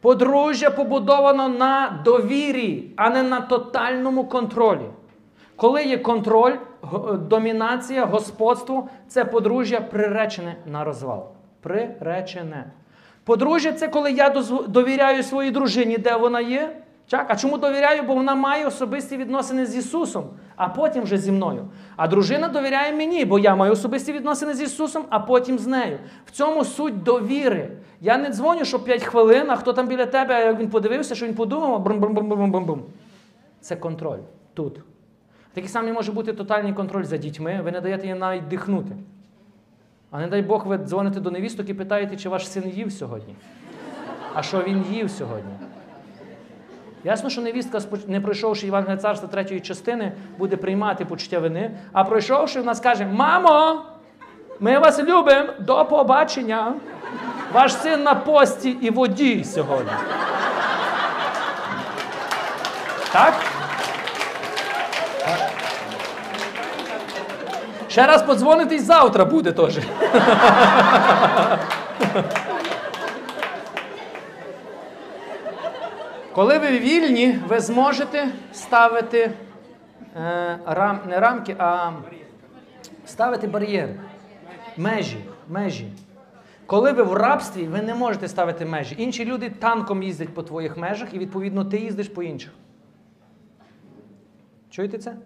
Подружжя побудовано на довірі, а не на тотальному контролі. Коли є контроль, домінація, господство, це подружжя приречене на розвал. Приречене. Подружжя це коли я довіряю своїй дружині, де вона є. Так? А чому довіряю? Бо вона має особисті відносини з Ісусом, а потім вже зі мною. А дружина довіряє мені, бо я маю особисті відносини з Ісусом, а потім з нею. В цьому суть довіри. Я не дзвоню, що 5 хвилин, а хто там біля тебе, як він подивився, що він подумав, брум-брум-брум-брум-брум. Це контроль тут. Такий самий може бути тотальний контроль за дітьми. Ви не даєте їм навіть дихнути. А не дай Бог, ви дзвоните до невісток і питаєте, чи ваш син їв сьогодні. А що він їв сьогодні? Ясно, що невістка, не пройшовши Євангелія царства третьої частини, буде приймати почуття вини, а пройшовши, вона скаже: Мамо, ми вас любимо, до побачення. Ваш син на пості і воді сьогодні. Так? Так. Ще раз подзвоните і завтра буде теж. Коли ви вільні, ви зможете ставити е, рам, не рамки, а ставити бар'єри, межі, межі. Коли ви в рабстві, ви не можете ставити межі. Інші люди танком їздять по твоїх межах, і відповідно ти їздиш по інших. Чуєте це?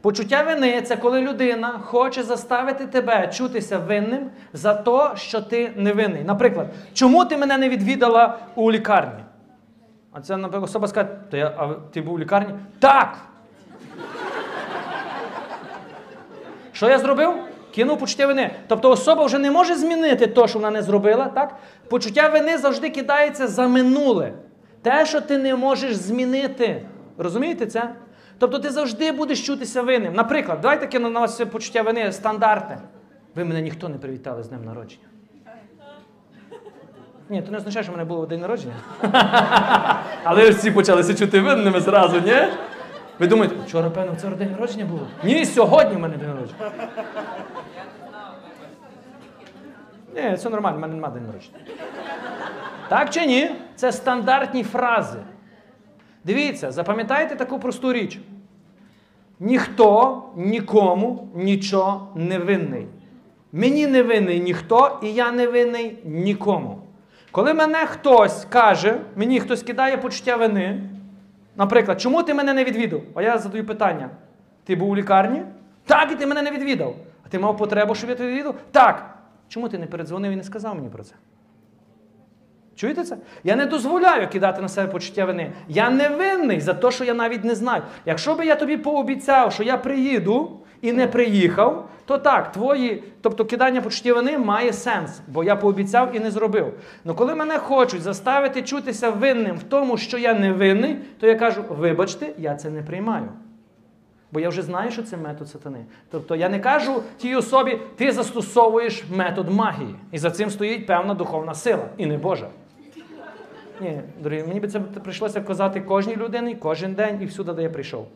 Почуття вини це коли людина хоче заставити тебе чутися винним за те, що ти невинний. Наприклад, чому ти мене не відвідала у лікарні? А це, наприклад, особа скаже, то я, а ти був у лікарні? Так! Що я зробив? Кинув почуття вини. Тобто особа вже не може змінити те, що вона не зробила, так? Почуття вини завжди кидається за минуле. Те, що ти не можеш змінити. Розумієте це? Тобто ти завжди будеш чутися винним. Наприклад, давайте кину на вас почуття вини стандартне. Ви мене ніхто не привітали з днем народження. Ні, то не означає, що в мене було день народження. Але всі почалися чути винними зразу, ні? Ви думаєте, вчора, певно, вчора день народження було? Ні, сьогодні в мене день народження. Ні, це нормально, в мене немає день народження. Так чи ні? Це стандартні фрази. Дивіться, запам'ятайте таку просту річ. Ніхто нікому нічого не винний. Мені не винний ніхто, і я не винний нікому. Коли мене хтось каже, мені хтось кидає почуття вини, наприклад, чому ти мене не відвідав? А я задаю питання: ти був у лікарні? Так, і ти мене не відвідав. А ти мав потребу, щоб я тебе відвідав? Так. Чому ти не передзвонив і не сказав мені про це? Чуєте це? Я не дозволяю кидати на себе почуття вини. Я не винний за те, що я навіть не знаю. Якщо би я тобі пообіцяв, що я приїду і не приїхав, то так, твої, тобто кидання почуття вини має сенс, бо я пообіцяв і не зробив. Ну коли мене хочуть заставити чутися винним в тому, що я не винний, то я кажу: вибачте, я це не приймаю. Бо я вже знаю, що це метод сатани. Тобто я не кажу тій особі, ти застосовуєш метод магії. І за цим стоїть певна духовна сила, і не Божа. Ні, дорогі, мені би це прийшлося казати кожній людині, кожен день і всюди, де я прийшов.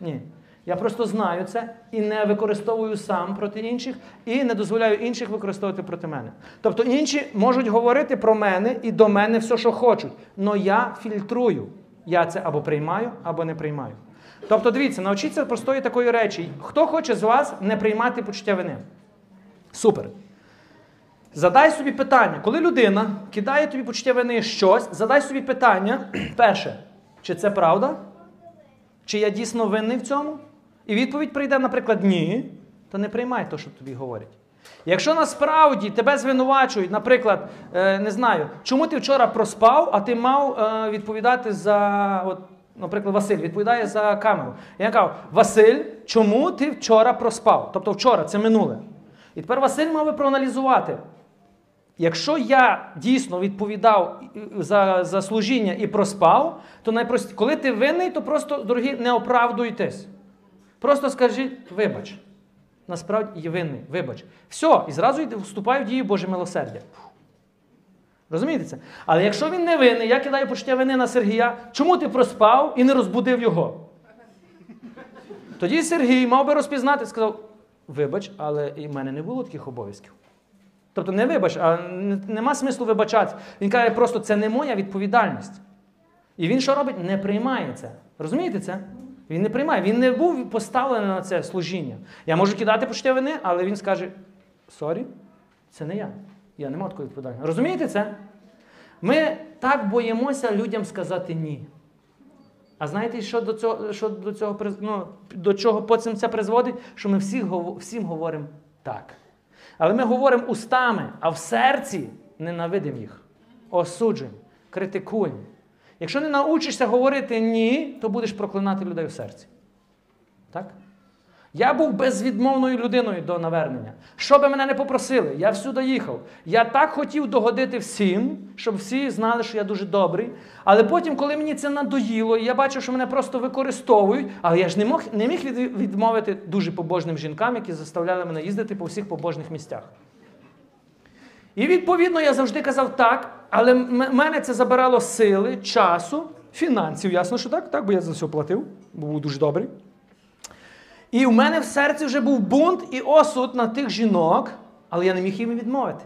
Ні. Я просто знаю це і не використовую сам проти інших, і не дозволяю інших використовувати проти мене. Тобто інші можуть говорити про мене і до мене все, що хочуть. але я фільтрую. Я це або приймаю, або не приймаю. Тобто, дивіться, навчіться простої такої речі. Хто хоче з вас не приймати почуття вини? Супер. Задай собі питання, коли людина кидає тобі почуття вини щось, задай собі питання, перше, чи це правда? Чи я дійсно винний в цьому? І відповідь прийде, наприклад, ні, то не приймай те, що тобі говорять. Якщо насправді тебе звинувачують, наприклад, е, не знаю, чому ти вчора проспав, а ти мав е, відповідати за, от, наприклад, Василь відповідає за камеру. Я кажу, Василь, чому ти вчора проспав? Тобто вчора, це минуле. І тепер Василь мав би проаналізувати. Якщо я дійсно відповідав за, за служіння і проспав, то найпрості, коли ти винний, то просто, дорогі, не оправдуйтесь. Просто скажіть, вибач. Насправді є винний, вибач. Все, і зразу вступає в дію Боже милосердя. Розумієте це? Але якщо він не винний, я кидаю почуття вини на Сергія, чому ти проспав і не розбудив його? Тоді Сергій мав би розпізнати, сказав: вибач, але і в мене не було таких обов'язків. Тобто не вибач, а нема смислу вибачатися. Він каже, просто це не моя відповідальність. І він що робить? Не приймає це. Розумієте це? Він не приймає. Він не був поставлений на це служіння. Я можу кидати почуття вини, але він скаже: sorry, це не я. Я не маю такої відповідальності. Розумієте це? Ми так боїмося людям сказати ні. А знаєте, що до цього, що до цього ну, до чого потім це призводить? Що ми всі, всім говоримо так. Але ми говоримо устами, а в серці ненавидимо їх, осуджуємо, критикуємо. Якщо не научишся говорити ні, то будеш проклинати людей в серці. Так? Я був безвідмовною людиною до навернення. Що би мене не попросили, я всюди їхав. Я так хотів догодити всім, щоб всі знали, що я дуже добрий. Але потім, коли мені це надоїло, і я бачив, що мене просто використовують, але я ж не мог, не міг відмовити дуже побожним жінкам, які заставляли мене їздити по всіх побожних місцях. І відповідно я завжди казав так, але мене це забирало сили, часу, фінансів, ясно, що так, так, бо я за все платив, бо був дуже добрий. І в мене в серці вже був бунт і осуд на тих жінок, але я не міг їм відмовити.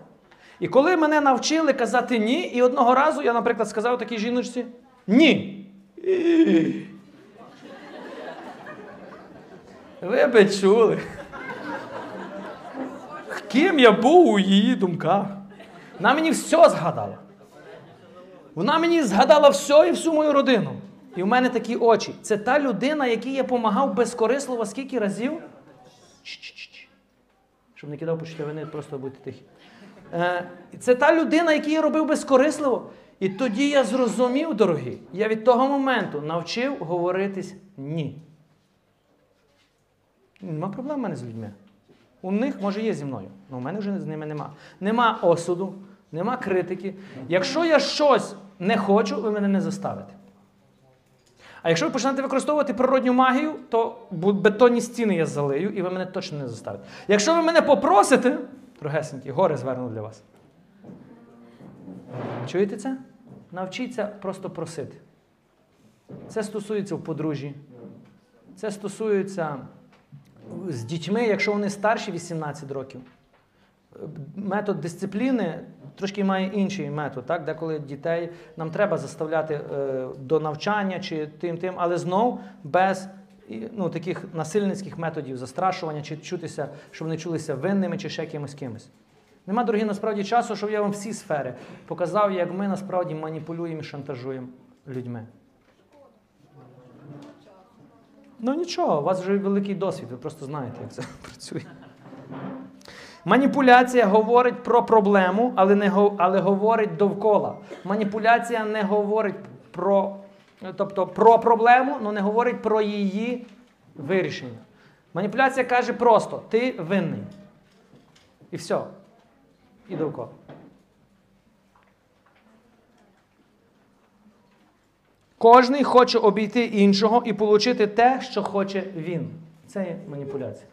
І коли мене навчили казати ні, і одного разу я, наприклад, сказав такій жіночці ні. Ви би чули. Ким я був у її думках? Вона мені все згадала. Вона мені згадала все і всю мою родину. І в мене такі очі. Це та людина, якій я допомагав безкорисливо скільки разів. Щоб не кидав почуття вини, просто будьте тихі. Е, це та людина, якій я робив безкорисливо. І тоді я зрозумів, дорогі, я від того моменту навчив говоритись ні. Нема проблем в мене з людьми. У них, може, є зі мною, але у мене вже з ними нема. Нема осуду, нема критики. Якщо я щось не хочу, ви мене не заставите. А якщо ви почнете використовувати природню магію, то бетонні стіни я залию, і ви мене точно не заставите. Якщо ви мене попросите, дорогесенькі, гори зверну для вас. Чуєте це? Навчіться просто просити. Це стосується в подружжі. Це стосується з дітьми, якщо вони старші 18 років. Метод дисципліни трошки має інший метод, так? деколи дітей нам треба заставляти е, до навчання чи тим тим, але знов без ну, таких насильницьких методів застрашування, чи чутися, щоб вони чулися винними чи ще кимось кимось. Нема, дорогі, насправді часу, щоб я вам всі сфери показав, як ми насправді маніпулюємо і шантажуємо людьми. Ну нічого, у вас вже великий досвід, ви просто знаєте, як це працює. Маніпуляція говорить про проблему, але, не, але говорить довкола. Маніпуляція не говорить про, тобто, про проблему, але не говорить про її вирішення. Маніпуляція каже просто: ти винний. І все. І довкола. Кожний хоче обійти іншого і отримати те, що хоче він. Це є маніпуляція.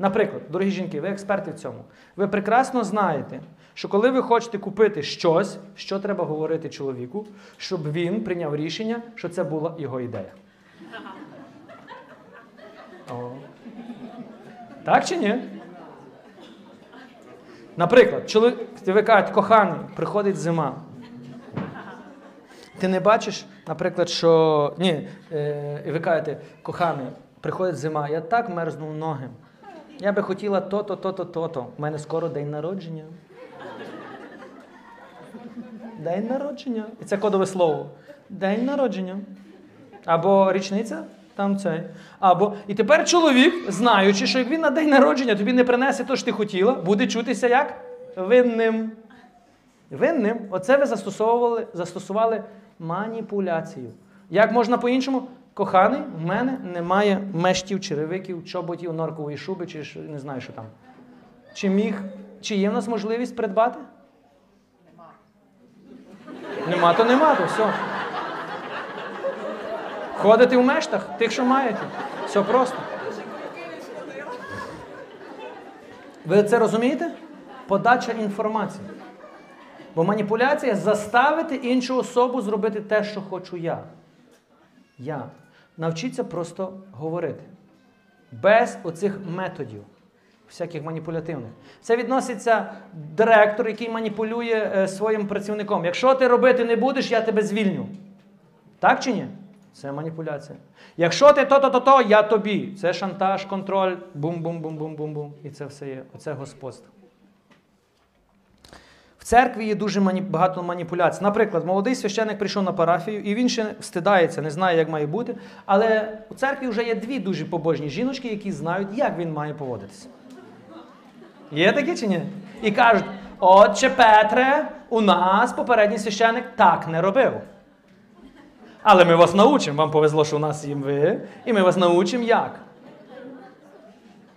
Наприклад, дорогі жінки, ви експерти в цьому. Ви прекрасно знаєте, що коли ви хочете купити щось, що треба говорити чоловіку, щоб він прийняв рішення, що це була його ідея. О. Так чи ні? Наприклад, чоловік, ви кажете, коханий, приходить зима. Ти не бачиш, наприклад, що. Ні, е, і ви кажете, коханий, приходить зима, я так мерзну ноги. Я би хотіла то-то, то-то, то-то. У мене скоро день народження. День народження. І це кодове слово. День народження. Або річниця, там цей. Або. І тепер чоловік, знаючи, що як він на день народження тобі не принесе те, що ти хотіла, буде чутися як винним. Винним. Оце ви застосовували, застосували маніпуляцію. Як можна по-іншому? Коханий, в мене немає мештів, черевиків, чоботів, норкової шуби, чи не знаю, що там. Чи міг, чи є в нас можливість придбати? Нема. Нема, то нема, то все. Ходите в мештах, тих, що маєте. Все просто. Ви це розумієте? Подача інформації. Бо маніпуляція заставити іншу особу зробити те, що хочу я. Я. Навчіться просто говорити. Без оцих методів, всяких маніпулятивних. Це відноситься директор, який маніпулює е, своїм працівником. Якщо ти робити не будеш, я тебе звільню. Так чи ні? Це маніпуляція. Якщо ти то-то-то-то, я тобі. Це шантаж, контроль, бум-бум-бум-бум-бум-бум. І це все є. Оце господство. В церкві є дуже мані... багато маніпуляцій. Наприклад, молодий священник прийшов на парафію, і він ще стидається, не знає, як має бути. Але у церкві вже є дві дуже побожні жіночки, які знають, як він має поводитися. Є такі чи ні? І кажуть: Отче Петре, у нас попередній священник так не робив. Але ми вас научимо. Вам повезло, що у нас є ви, і ми вас научимо як.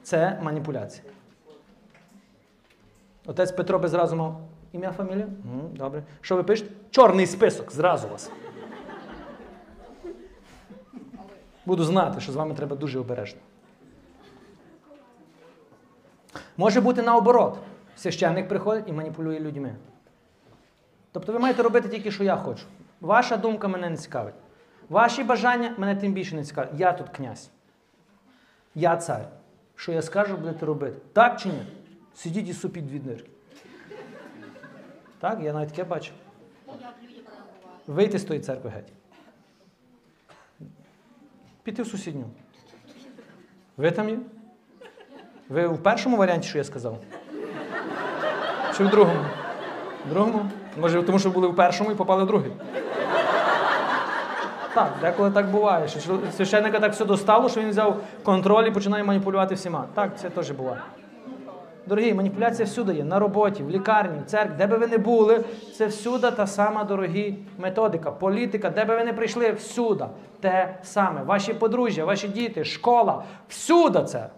Це маніпуляція. Отець Петро би зразу мав ім'я, фамілія? Добре. Що ви пишете? Чорний список, зразу вас. Буду знати, що з вами треба дуже обережно. Може бути наоборот. Священник приходить і маніпулює людьми. Тобто ви маєте робити тільки, що я хочу. Ваша думка мене не цікавить. Ваші бажання мене тим більше не цікавить. Я тут князь. Я цар. Що я скажу, будете робити. Так чи ні? Сидіть і супіть дві дирки. Так, я навіть таке бачу. Вийти з тої церкви геть. Піти в сусідню. Ви там є? Ви в першому варіанті, що я сказав? Чи в другому? В другому? Може, тому що були в першому і попали в другий. Так, деколи так буває. Священника так все достало, що він взяв контроль і починає маніпулювати всіма. Так, це теж буває. Дорогі, маніпуляція всюди є, на роботі, в лікарні, в церкві, де би ви не були, це всюди та сама, дорогі, методика, політика, де би ви не прийшли, всюди те саме. Ваші подружжя, ваші діти, школа, всюди це.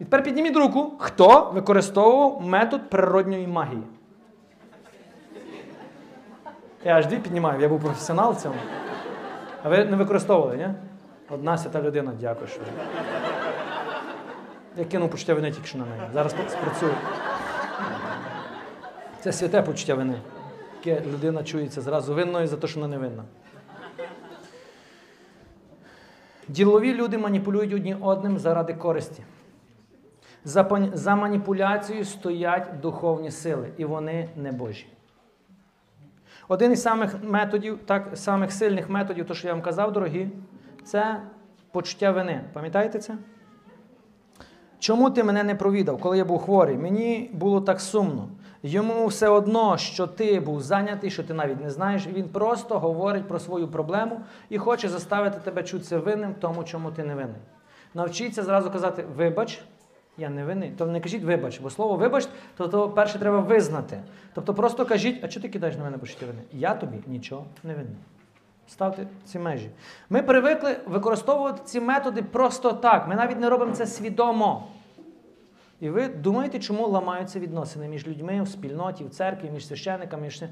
І тепер підніміть руку, хто використовував метод природньої магії. Я аж дві піднімаю, я був професіонал в цьому. А ви не використовували, ні? Одна свята людина, дякую, що. Я кинув почуття вини тільки що на неї. Зараз спрацюю. Це святе почуття вини. Яке людина чується зразу винною за те, що вона не винна. Ділові люди маніпулюють одні одним заради користі. За, пон- за маніпуляцією стоять духовні сили, і вони не Божі. Один із самих методів, так, самих сильних методів, то що я вам казав, дорогі, це почуття вини. Пам'ятаєте це? Чому ти мене не провідав, коли я був хворий? Мені було так сумно. Йому все одно, що ти був зайнятий, що ти навіть не знаєш. Він просто говорить про свою проблему і хоче заставити тебе чутися винним в тому, чому ти не винний. Навчіться зразу казати вибач, я не винний. Тобто не кажіть вибач, бо слово вибач, то, то перше треба визнати. Тобто просто кажіть, а чого ти кидаєш на мене почуття вини? Я тобі нічого не винний. Ставте ці межі. Ми привикли використовувати ці методи просто так. Ми навіть не робимо це свідомо. І ви думаєте, чому ламаються відносини між людьми в спільноті, в церкві, між священниками, між...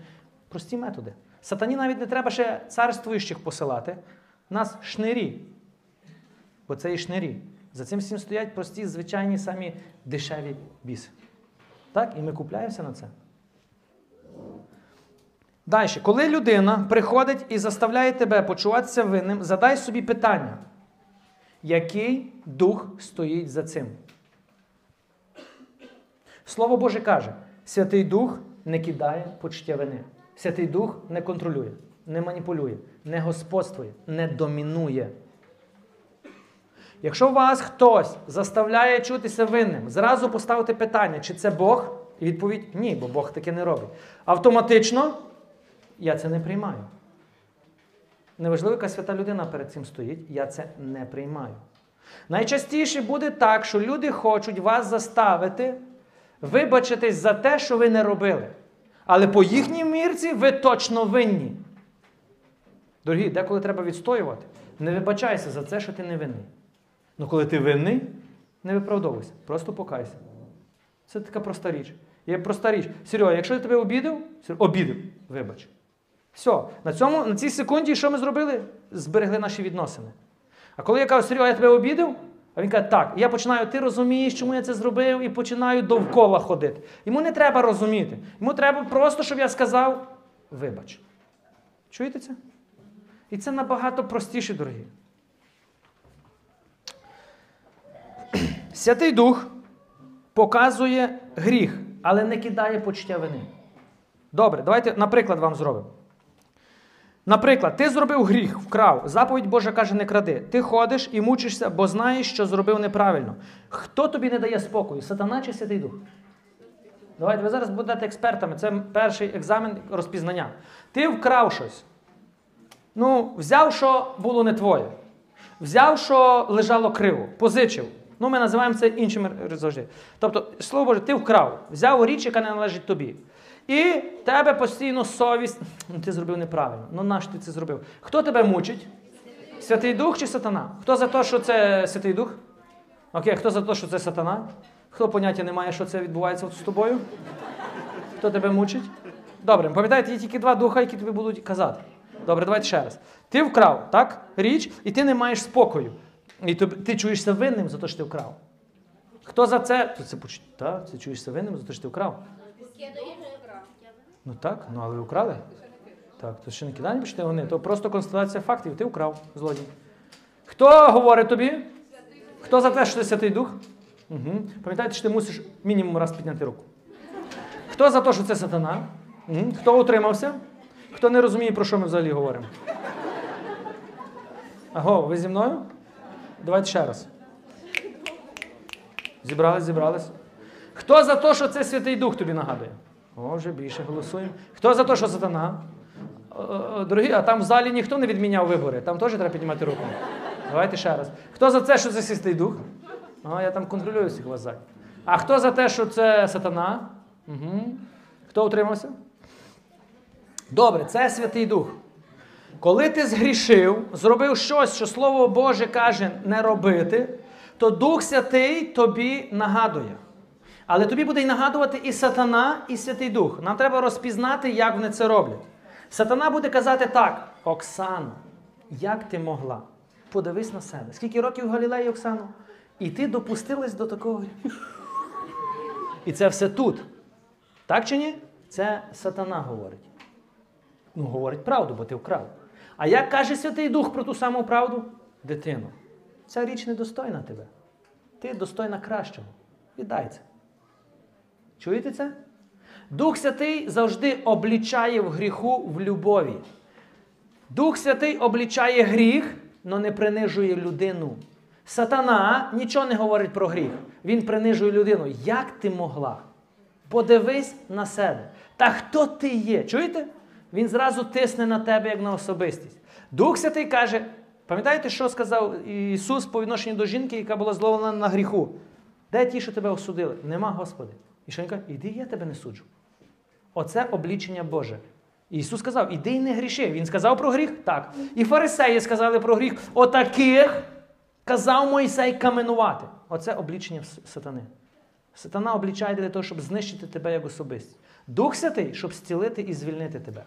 прості методи. Сатані навіть не треба ще царствуючих посилати. Нас шнирі. Бо це і шнирі. За цим всім стоять прості, звичайні самі дешеві біси. Так? І ми купляємося на це. Далі, коли людина приходить і заставляє тебе почуватися винним, задай собі питання, який дух стоїть за цим? Слово Боже каже: Святий Дух не кидає почуття вини. Святий Дух не контролює, не маніпулює, не господствує, не домінує. Якщо вас хтось заставляє чутися винним, зразу поставити питання, чи це Бог, і відповідь ні, бо Бог таке не робить. Автоматично я це не приймаю. Неважливо, яка свята людина перед цим стоїть, я це не приймаю. Найчастіше буде так, що люди хочуть вас заставити вибачитись за те, що ви не робили. Але по їхній мірці ви точно винні. Дорогі, деколи треба відстоювати. Не вибачайся за це, що ти не винний. Ну коли ти винний, не виправдовуйся, просто покайся. Це така проста річ. Є проста річ. Серега, якщо я тебе обідав, обідав, вибач. Все, на, цьому, на цій секунді, що ми зробили? Зберегли наші відносини. А коли я кажу, Серега, я тебе обідав, а він каже, так, І я починаю, ти розумієш, чому я це зробив, і починаю довкола ходити. Йому не треба розуміти. Йому треба просто, щоб я сказав, вибач. Чуєте це? І це набагато простіше, дорогі. Святий Дух показує гріх, але не кидає почуття вини. Добре, давайте, наприклад, вам зробимо. Наприклад, ти зробив гріх, вкрав. Заповідь Божа каже, не кради. Ти ходиш і мучишся, бо знаєш, що зробив неправильно. Хто тобі не дає спокою? Сатана чи Святий Дух? Давайте, ви зараз будете експертами. Це перший екзамен розпізнання. Ти вкрав щось. Ну, взяв, що було не твоє. Взяв, що лежало криво, позичив. Ну, ми називаємо це іншими завжди. Тобто, слово Боже, ти вкрав, взяв річ, яка не належить тобі. І тебе постійно совість. Ну, ти зробив неправильно. Ну нащо ти це зробив? Хто тебе мучить? Святий Дух чи сатана? Хто за те, що це Святий Дух? Окей, хто за те, що це сатана? Хто поняття не має, що це відбувається з тобою? Хто тебе мучить? Добре, пам'ятаєте, є тільки два духа, які тобі будуть казати. Добре, давайте ще раз. Ти вкрав, так? Річ, і ти не маєш спокою. І ти чуєшся винним за те, що ти вкрав. Хто за це? Це. Так, ти чуєшся винним за те, що ти вкрав. Ну так, ну але украли? Так, то ще не кидання почти вони, то просто констатація фактів. Ти украв, злодій. Хто говорить тобі? Хто за те, що ти Святий Дух? Угу. Пам'ятаєте, що ти мусиш мінімум раз підняти руку. Хто за те, що це сатана? Угу. Хто утримався? Хто не розуміє, про що ми взагалі говоримо? Аго, ви зі мною? Давайте ще раз. Зібрались, зібрались. Хто за те, що це Святий Дух тобі нагадує? О, вже більше голосуємо. Хто за те, що сатана? Е, е, Дорогі, а там в залі ніхто не відміняв вибори. Там теж треба піднімати руку. Давайте ще раз. Хто за те, що це Святий Дух? А, я там контролюю всіх вас залі. А хто за те, що це сатана? Угу. Хто утримався? Добре, це Святий Дух. Коли ти згрішив, зробив щось, що Слово Боже каже не робити, то Дух Святий тобі нагадує. Але тобі буде й нагадувати і сатана, і Святий Дух. Нам треба розпізнати, як вони це роблять. Сатана буде казати так: Оксано, як ти могла? Подивись на себе. Скільки років Галілеї, Оксано? І ти допустилась до такого. І це все тут. Так чи ні? Це сатана говорить. Ну, говорить правду, бо ти вкрав. А як каже Святий Дух про ту саму правду? Дитино, ця річ недостойна тебе. Ти достойна кращого. Віддай це. Чуєте це? Дух Святий завжди облічає в гріху в любові. Дух Святий облічає гріх, але не принижує людину. Сатана нічого не говорить про гріх. Він принижує людину. Як ти могла? Подивись на себе. Та хто ти є? Чуєте? Він зразу тисне на тебе, як на особистість. Дух Святий каже: пам'ятаєте, що сказав Ісус по відношенню до жінки, яка була зловлена на гріху? Де ті, що тебе осудили? Нема, Господи. І що він каже? Іди, я тебе не суджу. Оце облічення Боже. Ісус сказав, іди і не гріши. Він сказав про гріх? Так. І фарисеї сказали про гріх. Отаких казав Мойсей каменувати. Оце облічення сатани. Сатана облічає для того, щоб знищити тебе як особистість. Дух Святий, щоб зцілити і звільнити тебе.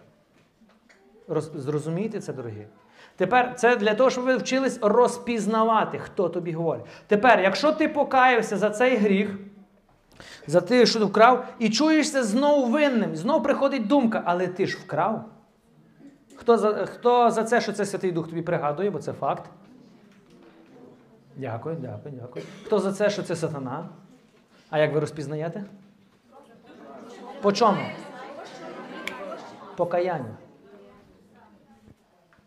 Роз, зрозумійте це, дорогі. Тепер це для того, щоб ви вчились розпізнавати, хто тобі говорить. Тепер, якщо ти покаявся за цей гріх, за те, що ти вкрав, і чуєшся знову винним, знову приходить думка, але ти ж вкрав. Хто за, хто за це, що це Святий Дух тобі пригадує, бо це факт? Дякую, дякую, дякую. Хто за це, що це сатана? А як ви розпізнаєте? По чому? Покаяння.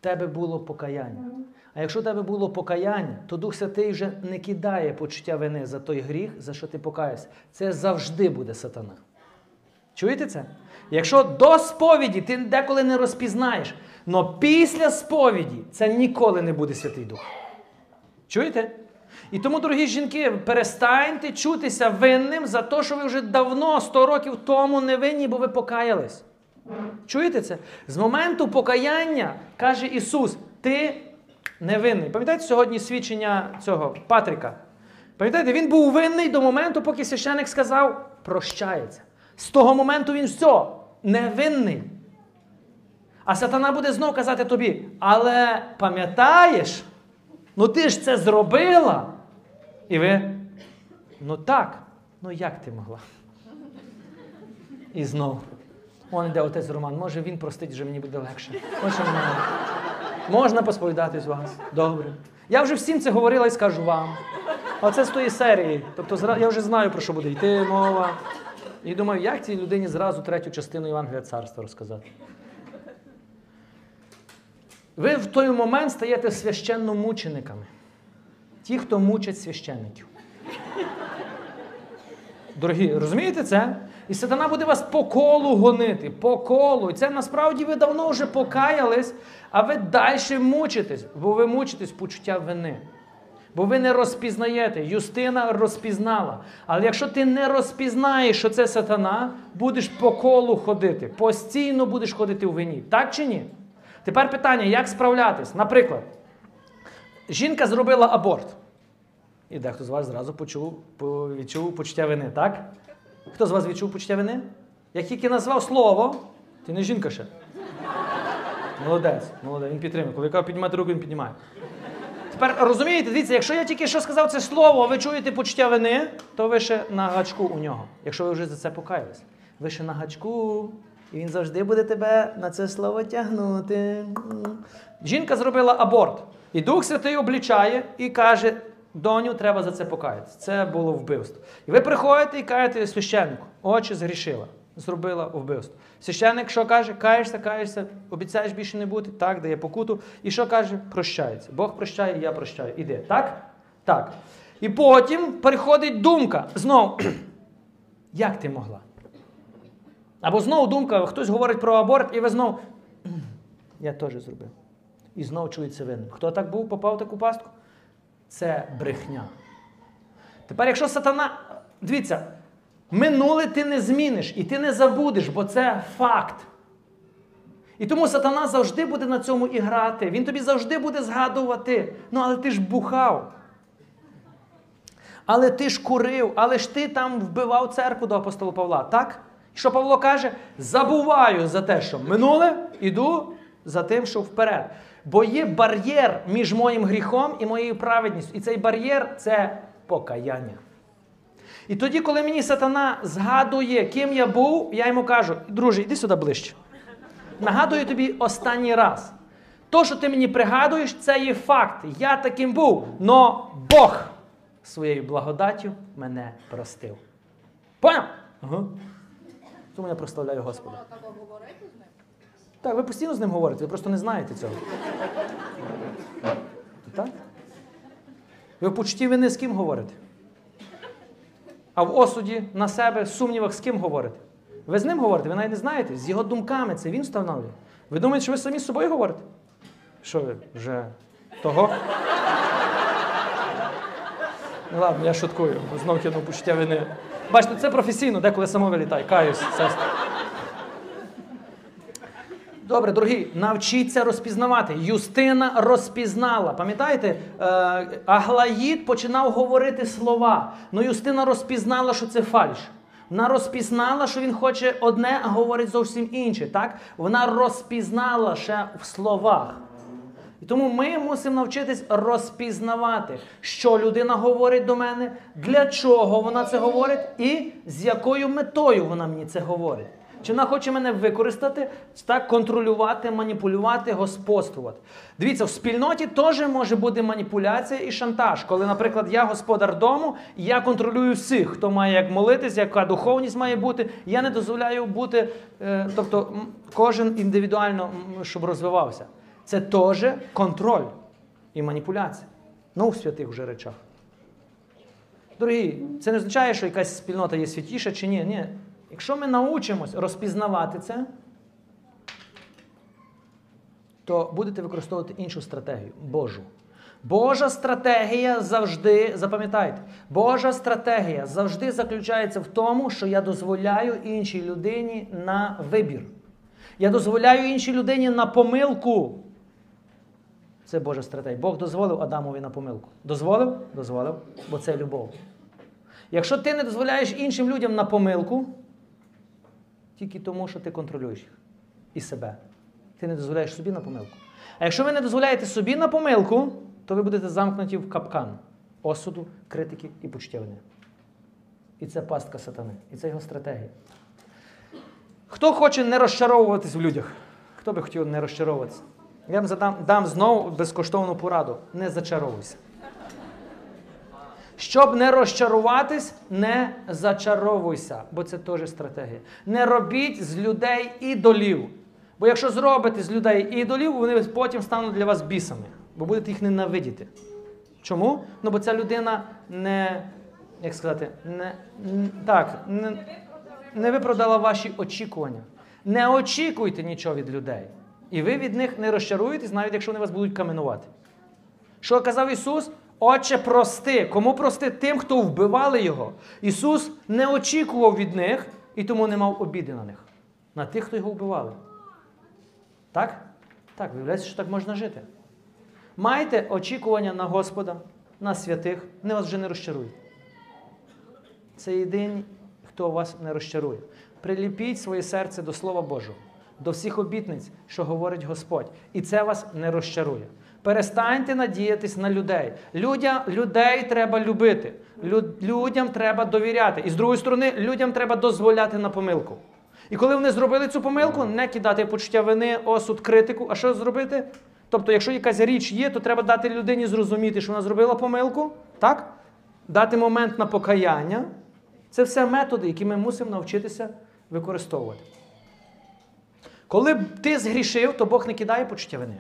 Тебе було покаяння. А якщо в тебе було покаяння, то Дух Святий вже не кидає почуття вини за той гріх, за що ти покаєшся. Це завжди буде сатана. Чуєте це? Якщо до сповіді ти деколи не розпізнаєш, але після сповіді це ніколи не буде Святий Дух. Чуєте? І тому, дорогі жінки, перестаньте чутися винним за те, що ви вже давно, 100 років тому не винні, бо ви покаялись. Чуєте це? З моменту покаяння каже Ісус, ти невинний. Пам'ятаєте сьогодні свідчення цього Патріка? Пам'ятаєте, він був винний до моменту, поки священик сказав, прощається. З того моменту він все, невинний. А сатана буде знов казати тобі, але пам'ятаєш, ну ти ж це зробила. І ви, ну так, ну як ти могла? І знов. Он іде отець Роман, може він простить, вже мені буде легше. Може. Можна посповідати з вас. Добре. Я вже всім це говорила і скажу вам. Оце з тої серії. Тобто я вже знаю, про що буде йти мова. І думаю, як цій людині зразу третю частину Євангелія царства розказати. Ви в той момент стаєте священномучениками. Ті, хто мучать священників. Дорогі, розумієте це? І сатана буде вас по колу гонити, по колу. І це насправді ви давно вже покаялись, а ви далі мучитесь, бо ви мучитесь почуття вини. Бо ви не розпізнаєте. Юстина розпізнала. Але якщо ти не розпізнаєш, що це сатана, будеш по колу ходити. Постійно будеш ходити у вині. Так чи ні? Тепер питання, як справлятись? Наприклад, жінка зробила аборт. І дехто з вас зразу почув, відчув почуття вини, так? Хто з вас відчув почуття вини? Як тільки назвав слово, ти не жінка ще. Молодець, молодець, він підтримує. Коли я кажу піднімати руку, він піднімає. Тепер розумієте, дивіться, якщо я тільки що сказав це слово, а ви чуєте почуття вини, то ви ще на гачку у нього. Якщо ви вже за це покаялись. Ви ще на гачку, і він завжди буде тебе на це слово тягнути. Жінка зробила аборт. І Дух Святий облічає і каже: доню, треба за це покаятися. Це було вбивство. І ви приходите і кажете священнику, очі згрішила, зробила вбивство. Священник що каже? Каєшся, каєшся, обіцяєш більше не бути, так, дає покуту. І що каже? Прощається. Бог прощає, я прощаю. Іди. Так? Так. І потім приходить думка. Знов, як ти могла? Або знову думка, хтось говорить про аборт, і ви знову. Я теж зробив. І знову чується винним. Хто так був, попав в таку пастку? Це брехня. Тепер, якщо сатана. Дивіться, минуле ти не зміниш і ти не забудеш, бо це факт. І тому сатана завжди буде на цьому і грати. Він тобі завжди буде згадувати. Ну, але ти ж бухав. Але ти ж курив, але ж ти там вбивав церкву до апостола Павла, так? Що Павло каже? Забуваю за те, що минуле, іду за тим, що вперед. Бо є бар'єр між моїм гріхом і моєю праведністю. І цей бар'єр це покаяння. І тоді, коли мені сатана згадує, ким я був, я йому кажу: друже, йди сюди ближче. Нагадую тобі останній раз. То, що ти мені пригадуєш, це є факт. Я таким був. Но Бог своєю благодаттю мене простив. Поняв? Ага. Тому я прославляю Господа. Можна так говорити з ним? Так, ви постійно з ним говорите, ви просто не знаєте цього. Так? Ви в почутті вини з ким говорите? А в осуді на себе, в сумнівах з ким говорите? Ви з ним говорите, ви навіть не знаєте, з його думками це він встановлює. Ви думаєте, що ви самі з собою говорите? Що ви вже того? Ну ладно, я шуткую, знов кинув почуття вини. Бачите, це професійно, деколи само вилітає. Каюсь, сестра. Добре, дорогі, навчіться розпізнавати. Юстина розпізнала. Пам'ятаєте, е, Аглаїд починав говорити слова. Ну Юстина розпізнала, що це фальш. Вона розпізнала, що він хоче одне, а говорить зовсім інше. Так? Вона розпізнала ще в словах. І тому ми мусимо навчитись розпізнавати, що людина говорить до мене, для чого вона це говорить, і з якою метою вона мені це говорить. Чи вона хоче мене використати, так, контролювати, маніпулювати, господствувати. Дивіться, в спільноті теж може бути маніпуляція і шантаж. Коли, наприклад, я господар дому, я контролюю всіх, хто має як молитись, яка духовність має бути. Я не дозволяю бути, е, тобто кожен індивідуально, щоб розвивався. Це теж контроль і маніпуляція. Ну, в святих вже речах. Дорогі, це не означає, що якась спільнота є святіша чи ні. Ні. Якщо ми научимось розпізнавати це, то будете використовувати іншу стратегію Божу. Божа стратегія завжди, запам'ятайте, Божа стратегія завжди заключається в тому, що я дозволяю іншій людині на вибір. Я дозволяю іншій людині на помилку. Це Божа стратегія. Бог дозволив Адамові на помилку. Дозволив? Дозволив, бо це любов. Якщо ти не дозволяєш іншим людям на помилку, тільки тому, що ти контролюєш їх і себе. Ти не дозволяєш собі на помилку. А якщо ви не дозволяєте собі на помилку, то ви будете замкнуті в капкан осуду, критики і почуття вини. І це пастка сатани. І це його стратегія. Хто хоче не розчаровуватись в людях? Хто би хотів не розчаровуватися? Я вам задам, дам знову безкоштовну пораду. Не зачаровуйся. Щоб не розчаруватись, не зачаровуйся, бо це теж стратегія. Не робіть з людей ідолів. Бо якщо зробите з людей ідолів, вони потім стануть для вас бісами, бо будете їх ненавидіти. Чому? Ну бо ця людина не, як сказати, не, так, не, не виправдала ваші очікування. Не очікуйте нічого від людей. І ви від них не розчаруєтесь, навіть якщо вони вас будуть каменувати. Що казав Ісус? Отче, прости. Кому прости? Тим, хто вбивали його. Ісус не очікував від них і тому не мав обіди на них. На тих, хто його вбивали. Так? Так, виявляється, що так можна жити. Майте очікування на Господа, на святих, вони вас вже не розчарують. Це єдині, хто вас не розчарує. Приліпіть своє серце до Слова Божого, до всіх обітниць, що говорить Господь. І це вас не розчарує. Перестаньте надіятись на людей. Людя, людей треба любити. Лю- людям треба довіряти. І з другої сторони, людям треба дозволяти на помилку. І коли вони зробили цю помилку, не кидати почуття вини, осуд, критику. А що зробити? Тобто, якщо якась річ є, то треба дати людині зрозуміти, що вона зробила помилку, так? Дати момент на покаяння. Це все методи, які ми мусимо навчитися використовувати. Коли ти згрішив, то Бог не кидає почуття вини,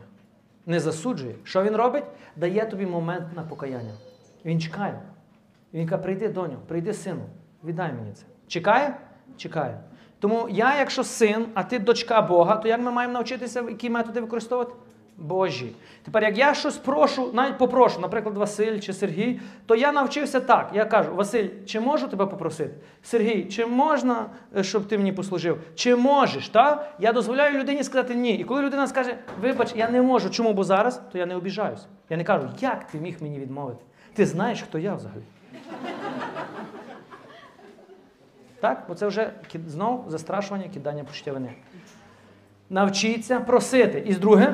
не засуджує. Що він робить? Дає тобі момент на покаяння. Він чекає. Він каже, прийди, доню, прийди, сину, віддай мені це. Чекає? Чекає. Тому я, якщо син, а ти дочка Бога, то як ми маємо навчитися, які методи використовувати? Божі. Тепер, як я щось прошу, навіть попрошу, наприклад, Василь чи Сергій, то я навчився так. Я кажу: Василь, чи можу тебе попросити? Сергій, чи можна, е, щоб ти мені послужив? Чи можеш? Та? Я дозволяю людині сказати ні. І коли людина скаже, вибач, я не можу, чому? Бо зараз, то я не обіжаюся. Я не кажу, як ти міг мені відмовити? Ти знаєш, хто я взагалі. Так? Бо це вже знов застрашування, кидання почтєвини. Навчіться просити. І з друге,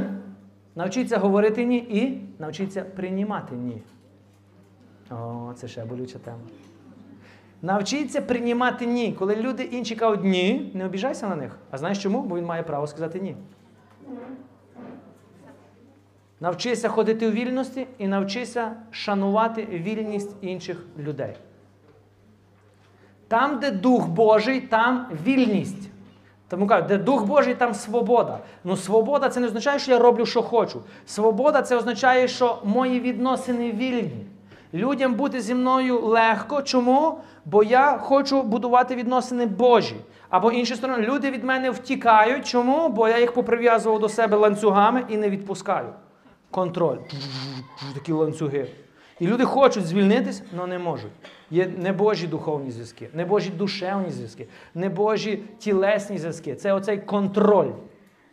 навчіться говорити ні і навчіться приймати ні. О, це ще болюча тема. Навчіться приймати ні. Коли люди інші кажуть ні, не обіжайся на них. А знаєш чому? Бо він має право сказати ні. Навчися ходити у вільності і навчися шанувати вільність інших людей. Там, де Дух Божий, там вільність. Тому кажуть, де Дух Божий, там свобода. Ну, свобода це не означає, що я роблю, що хочу. Свобода це означає, що мої відносини вільні. Людям бути зі мною легко. Чому? Бо я хочу будувати відносини Божі. Або інша сторона, люди від мене втікають. Чому? Бо я їх поприв'язував до себе ланцюгами і не відпускаю. Контроль. Такі ланцюги. І люди хочуть звільнитись, але не можуть. Є небожі духовні зв'язки, небожі душевні зв'язки, небожі тілесні зв'язки. Це оцей контроль.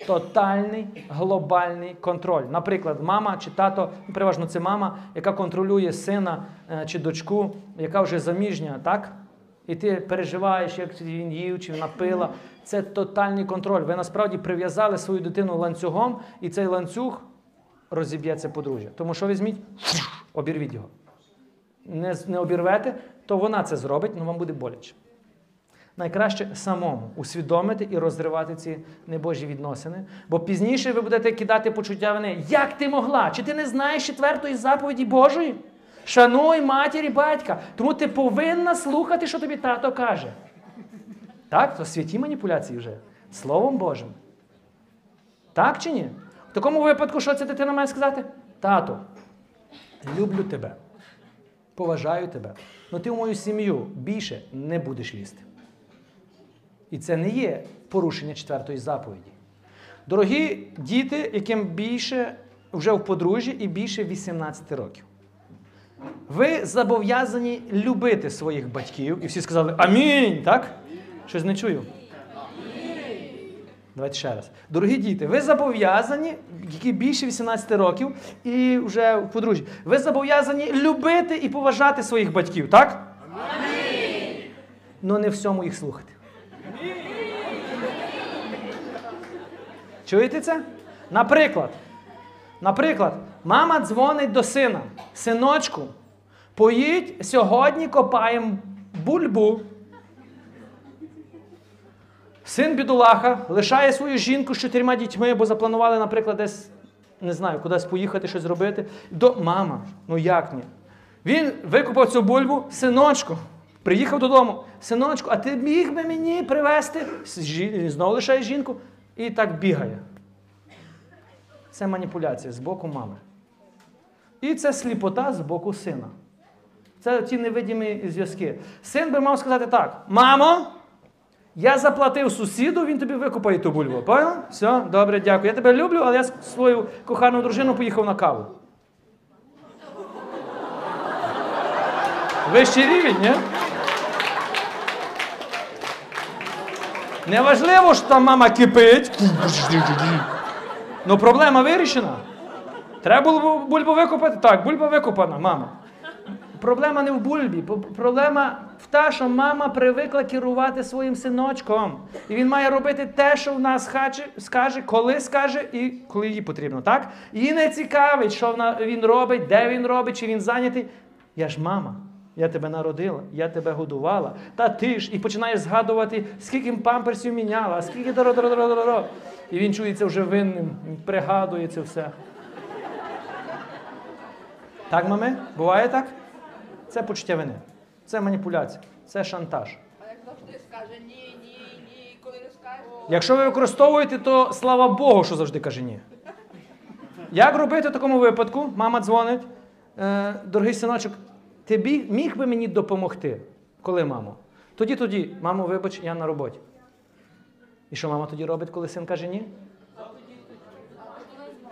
Тотальний глобальний контроль. Наприклад, мама чи тато, ну, переважно це мама, яка контролює сина е, чи дочку, яка вже заміжня, так? І ти переживаєш, як він їв, чи вона пила. Це тотальний контроль. Ви насправді прив'язали свою дитину ланцюгом, і цей ланцюг розіб'ється подружжя. Тому що візьміть, обірвіть його. Не, не обірвете, то вона це зробить, але вам буде боляче. Найкраще самому усвідомити і розривати ці небожі відносини. Бо пізніше ви будете кидати почуття вини. Як ти могла? Чи ти не знаєш четвертої заповіді Божої? Шануй матір і батька. Тому ти повинна слухати, що тобі тато каже. Так? То святі маніпуляції вже. Словом Божим. Так чи ні? В такому випадку, що ця дитина має сказати? Тато, люблю тебе, поважаю тебе, але ти в мою сім'ю більше не будеш лізти. І це не є порушення четвертої заповіді. Дорогі діти, яким більше вже в подружжі і більше 18 років. Ви зобов'язані любити своїх батьків. І всі сказали Амінь. Так? Щось не чую. Давайте ще раз. Дорогі діти, ви зобов'язані, які більше 18 років і вже в подружжі, ви зобов'язані любити і поважати своїх батьків, так? Ну не всьому їх слухати. Чуєте це? Наприклад, наприклад, мама дзвонить до сина. Синочку, поїдь сьогодні копаємо бульбу. Син бідолаха лишає свою жінку з чотирма дітьми, бо запланували, наприклад, десь, не знаю, кудись поїхати, щось зробити. До мама, ну як ні? Він викупав цю бульбу, синочку, приїхав додому. Синочку, а ти міг би мені привезти? Знову лишає жінку і так бігає. Це маніпуляція з боку мами. І це сліпота з боку сина. Це ті невидимі зв'язки. Син би мав сказати так: мамо, я заплатив сусіду, він тобі викупає ту бульбу. Понял? Все, добре, дякую. Я тебе люблю, але я свою кохану дружину поїхав на каву. Вищий рівень, ні? Неважливо, що там мама кипить. Ну, проблема вирішена. Треба було бульбу викупати? Так, бульба викупана, мама. Проблема не в бульбі, проблема в те, що мама привикла керувати своїм синочком. І він має робити те, що в нас хаче, скаже, коли скаже і коли їй потрібно. Так? Її не цікавить, що вона, він робить, де він робить, чи він зайнятий. Я ж мама. Я тебе народила, я тебе годувала. Та ти ж і починаєш згадувати, скільки памперсів міняла, скільки доро-доро-доро-доро. І він чується вже винним, пригадує це все. Так, мами? Буває так? Це почуття вини. Це маніпуляція, це шантаж. А як завжди скаже ні, ні, ні, коли не скаже, Якщо ви використовуєте, то слава Богу, що завжди каже ні. Як робити в такому випадку? Мама дзвонить. Е, дорогий синочок, ти міг би мені допомогти? Коли, мамо? Тоді, тоді, мамо, вибач, я на роботі. І що мама тоді робить, коли син каже ні?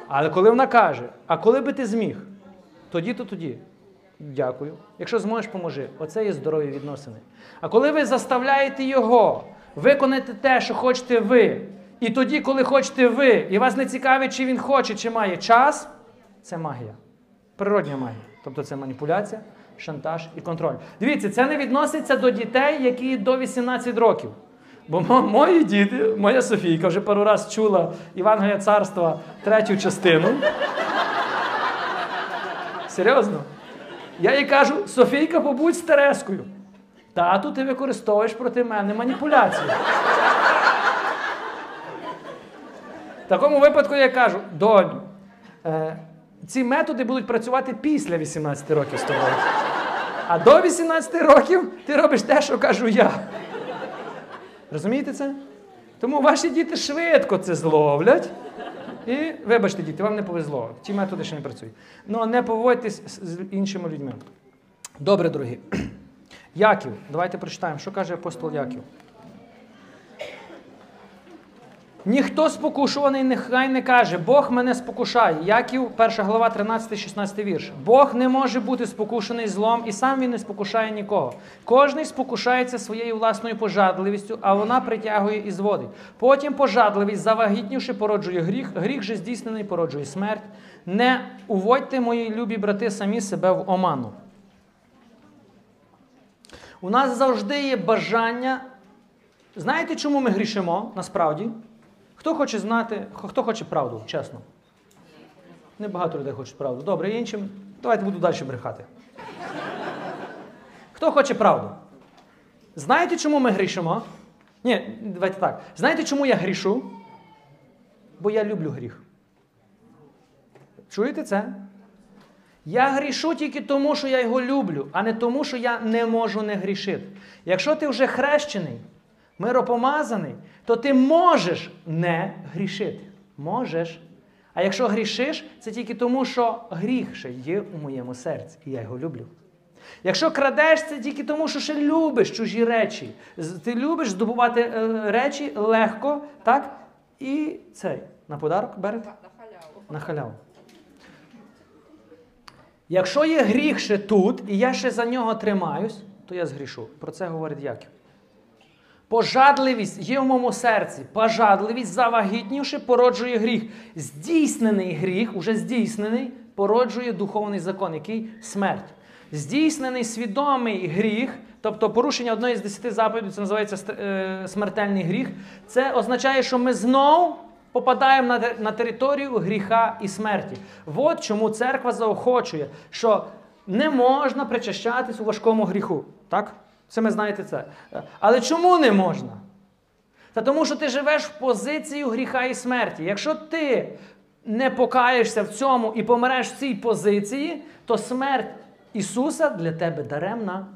Але коли вона каже, а коли би ти зміг? Тоді, то тоді. Дякую. Якщо зможеш, поможи. Оце є здорові відносини. А коли ви заставляєте його виконати те, що хочете ви, і тоді, коли хочете ви, і вас не цікавить, чи він хоче, чи має час, це магія. Природня магія. Тобто це маніпуляція шантаж і контроль. Дивіться, це не відноситься до дітей, які до 18 років. Бо мої діти, моя Софійка вже пару раз чула Євангелія царства третю частину. Серйозно. Я їй кажу: Софійка, побудь з Терескою. Тату, ти використовуєш проти мене маніпуляцію. В такому випадку я кажу, доню, е, ці методи будуть працювати після 18 років з тобою. А до 18 років ти робиш те, що кажу я. Розумієте це? Тому ваші діти швидко це зловлять. І вибачте, діти, вам не повезло. Ті методи ще не працюють. Ну не поводьтесь з- іншими людьми. Добре, дорогі. Яків. Давайте прочитаємо, що каже апостол Яків. Ніхто спокушуваний нехай не каже, Бог мене спокушає. Яків, 1 глава, 13-16 вірш. Бог не може бути спокушений злом, і сам він не спокушає нікого. Кожний спокушається своєю власною пожадливістю, а вона притягує і зводить. Потім пожадливість, завагітнівши, породжує гріх, гріх же здійснений породжує смерть. Не уводьте, мої любі брати, самі себе в оману. У нас завжди є бажання. Знаєте, чому ми грішимо насправді? Хто хоче знати, хто хоче правду, чесно? Небагато людей хочуть правду. Добре, іншим. Давайте буду далі брехати. Хто хоче правду? Знаєте, чому ми грішимо? Ні, давайте так. Знаєте, чому я грішу? Бо я люблю гріх. Чуєте це? Я грішу тільки тому, що я його люблю, а не тому, що я не можу не грішити. Якщо ти вже хрещений, миропомазаний, то ти можеш не грішити. Можеш. А якщо грішиш, це тільки тому, що гріх ще є у моєму серці, і я його люблю. Якщо крадеш, це тільки тому, що ще любиш чужі речі. Ти любиш здобувати е, речі легко, так? І цей на подарок берете? На на халяву. На халяву. Якщо є гріх ще тут, і я ще за нього тримаюсь, то я згрішу. Про це говорить Яків. Пожадливість є в моєму серці. Пожадливість, завагітнівши, породжує гріх. Здійснений гріх, уже здійснений, породжує духовний закон, який смерть. Здійснений свідомий гріх, тобто порушення одної з десяти заповідей, це називається е, смертельний гріх. Це означає, що ми знов попадаємо на, на територію гріха і смерті. От чому церква заохочує, що не можна причащатись у важкому гріху. Так? Це ми знаєте це. Але чому не можна? Та тому, що ти живеш в позицію гріха і смерті. Якщо ти не покаєшся в цьому і помреш в цій позиції, то смерть Ісуса для тебе даремна.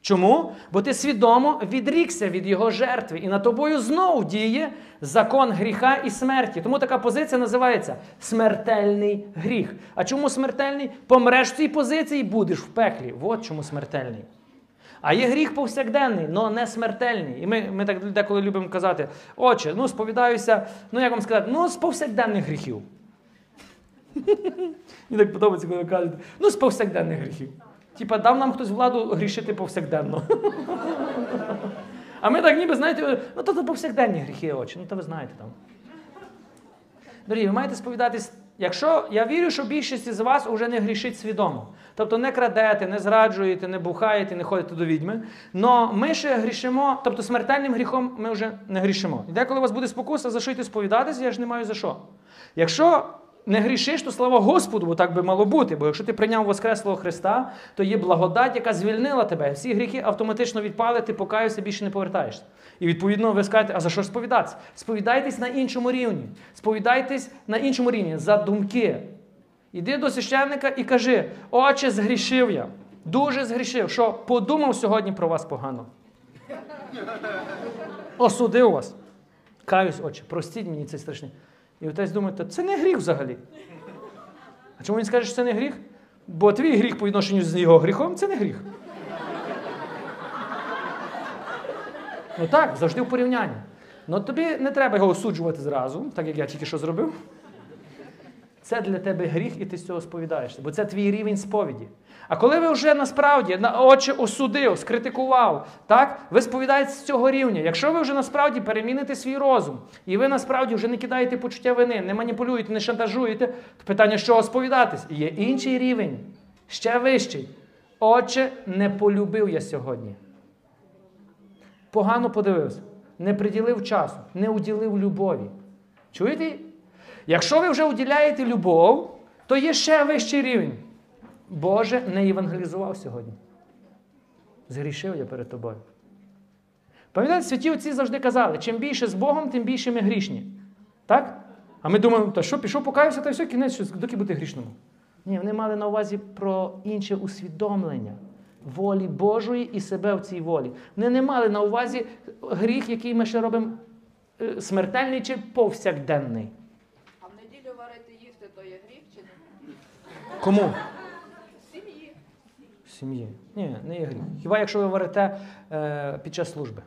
Чому? Бо ти свідомо відрікся від Його жертви, і над тобою знов діє закон гріха і смерті. Тому така позиція називається смертельний гріх. А чому смертельний? Помреш в цій позиції, і будеш в пеклі. От чому смертельний. А є гріх повсякденний, але не смертельний. І ми, ми так деколи любимо казати: Отче, ну сповідаюся, ну як вам сказати, ну з повсякденних гріхів. Мені так подобається, коли кажете, ну з повсякденних гріхів. Типа, дав нам хтось владу грішити повсякденно. А ми так ніби, знаєте, ну то, то повсякденні гріхи, очі, ну то ви знаєте там. Дорогі, ви маєте сповідатись, якщо я вірю, що більшість з вас вже не грішить свідомо. Тобто не крадете, не зраджуєте, не бухаєте, не ходите до відьми. але ми ще грішимо, тобто смертельним гріхом ми вже не грішимо. І деколи у вас буде спокуса, за що йти сповідатися, я ж не маю за що. Якщо не грішиш, то слава Господу, бо так би мало бути. Бо якщо ти прийняв Воскреслого Христа, то є благодать, яка звільнила тебе. Всі гріхи автоматично відпали, ти покаєшся, більше не повертаєшся. І відповідно ви скажете, а за що ж сповідатися? Сповідайтесь на іншому рівні. Сповідайтесь на іншому рівні за думки. Іди до священника і кажи: Отче, згрішив я. Дуже згрішив, що подумав сьогодні про вас погано. Осудив вас. Каюсь, отче, простіть мені цей страшний. І отець думає, «Та це не гріх взагалі. А чому він скаже, що це не гріх? Бо твій гріх по відношенню з його гріхом це не гріх. Ну так, завжди в порівнянні. Ну тобі не треба його осуджувати зразу, так як я тільки що зробив. Це для тебе гріх, і ти з цього сповідаєшся, бо це твій рівень сповіді. А коли ви вже насправді на очі осудив, скритикував, так, ви сповідаєтесь з цього рівня. Якщо ви вже насправді переміните свій розум, і ви насправді вже не кидаєте почуття вини, не маніпулюєте, не шантажуєте, то питання, з чого сповідатись? Є інший рівень, ще вищий. Отче, не полюбив я сьогодні. Погано подивився, не приділив часу, не уділив любові. Чуєте? Якщо ви вже уділяєте любов, то є ще вищий рівень. Боже, не євангелізував сьогодні. Згрішив я перед тобою. Пам'ятаєте, святі отці завжди казали, чим більше з Богом, тим більше ми грішні. Так? А ми думаємо, та що, пішов, покаявся, та все, кінець, що, доки бути грішному. Ні, вони мали на увазі про інше усвідомлення волі Божої і себе в цій волі. Вони не мали на увазі гріх, який ми ще робимо е, смертельний чи повсякденний. А в неділю варити їсти, то є гріх чи не? Кому? Сім'ї. Ні, не є гріх. Хіба якщо ви варите е, під час служби?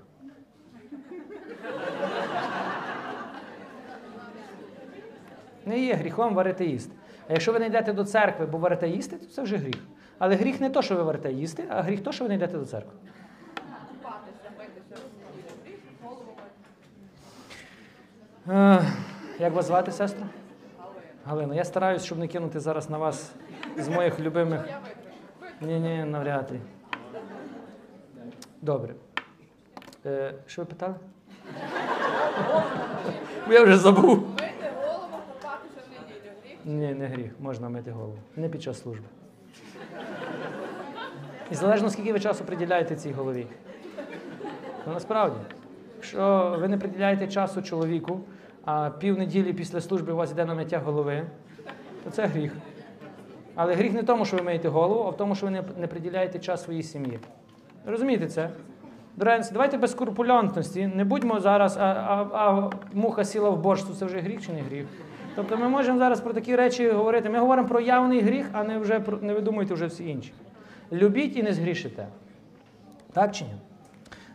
Не є гріхом варити їсти. А якщо ви не йдете до церкви, бо варите їсти, то це вже гріх. Але гріх не то, що ви варите їсти, а гріх то, що ви не йдете до церкви. Е, як вас звати, сестра? Галина. Галина. Я стараюсь, щоб не кинути зараз на вас з моїх любимих. Ні, ні, навряд ли. Добре. Е, що ви питали? Я вже забув. Мити голову, купатися в неділю. Гріх. Ні, не гріх, можна мити голову. Не під час служби. І залежно, скільки ви часу приділяєте цій голові. Ну, насправді, якщо ви не приділяєте часу чоловіку, а півнеділі після служби у вас йде на миття голови, то це гріх. Але гріх не в тому, що ви миєте голову, а в тому, що ви не, не приділяєте час своїй сім'ї. Розумієте це? Дорогенці, давайте без скрупульонтності. Не будьмо зараз, а, а, а муха сіла в борщ, це вже гріх чи не гріх. Тобто ми можемо зараз про такі речі говорити. Ми говоримо про явний гріх, а не вже про не видумуйте вже всі інші. Любіть і не згрішите. Так чи ні?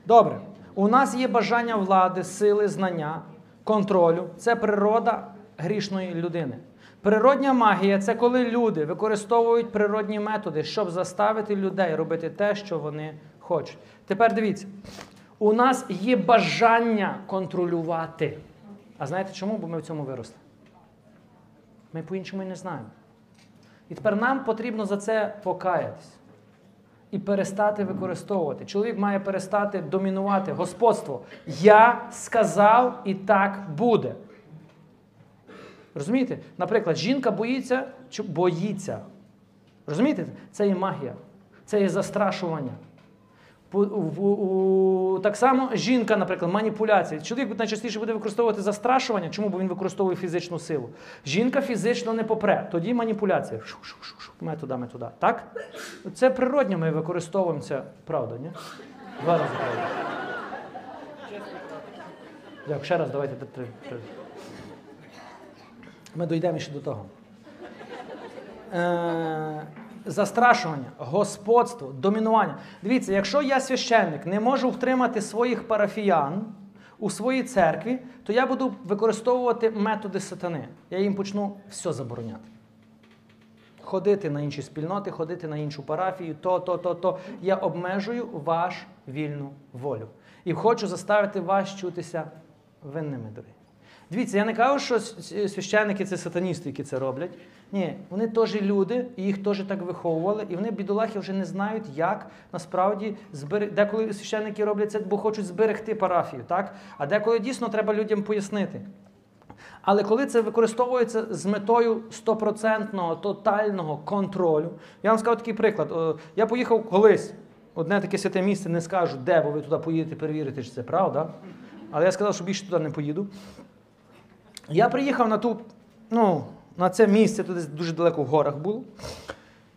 Добре. У нас є бажання влади, сили, знання, контролю. Це природа грішної людини. Природня магія це коли люди використовують природні методи, щоб заставити людей робити те, що вони хочуть. Тепер дивіться, у нас є бажання контролювати. А знаєте чому? Бо ми в цьому виросли. Ми по-іншому не знаємо. І тепер нам потрібно за це покаятись і перестати використовувати. Чоловік має перестати домінувати господство. Я сказав, і так буде. Розумієте? Наприклад, жінка боїться, чи боїться. Розумієте? Це є магія, це є застрашування. Так само жінка, наприклад, маніпуляція. Чоловік найчастіше буде використовувати застрашування. Чому? Бо він використовує фізичну силу. Жінка фізично не попре. Тоді маніпуляція. Шу-шу-шу-шу, Методами туди. Так? Це природньо ми використовуємо це. Правда, ні? Два рази правда. Дякую. Ще раз давайте. три. Ми дійдемо ще до того. Е, застрашування, господство, домінування. Дивіться, якщо я священник не можу втримати своїх парафіян у своїй церкві, то я буду використовувати методи сатани. Я їм почну все забороняти. Ходити на інші спільноти, ходити на іншу парафію, то, то, то, то. Я обмежую ваш вільну волю. І хочу заставити вас чутися винними дорогі. Дивіться, я не кажу, що священники це сатаністи, які це роблять. Ні, вони теж люди, і їх теж так виховували, і вони, бідолахи, вже не знають, як насправді збере... деколи священники роблять це, бо хочуть зберегти парафію, так? А деколи дійсно треба людям пояснити. Але коли це використовується з метою стопроцентного тотального контролю, я вам скажу такий приклад. Я поїхав колись, одне таке святе місце, не скажу, де, бо ви туди поїдете перевірити, чи це правда. Але я сказав, що більше туди не поїду. Я приїхав на ту, ну, на це місце, туди дуже далеко в горах було.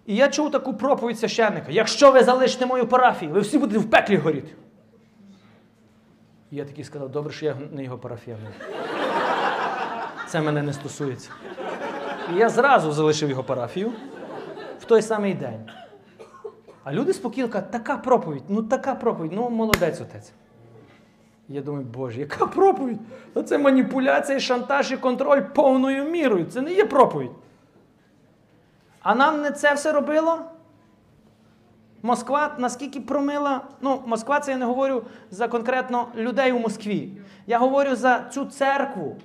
І я чув таку проповідь священника: якщо ви залишите мою парафію, ви всі будете в пеклі горіти. І я такий сказав, добре, що я не його парафія. Це мене не стосується. І я зразу залишив його парафію в той самий день. А люди спокійно кажуть, така проповідь, ну така проповідь, ну молодець отець. Я думаю, боже, яка проповідь? Це маніпуляція, шантаж і контроль повною мірою. Це не є проповідь. А нам не це все робило? Москва наскільки промила. Ну, Москва, це я не говорю за конкретно людей у Москві. Я говорю за цю церкву,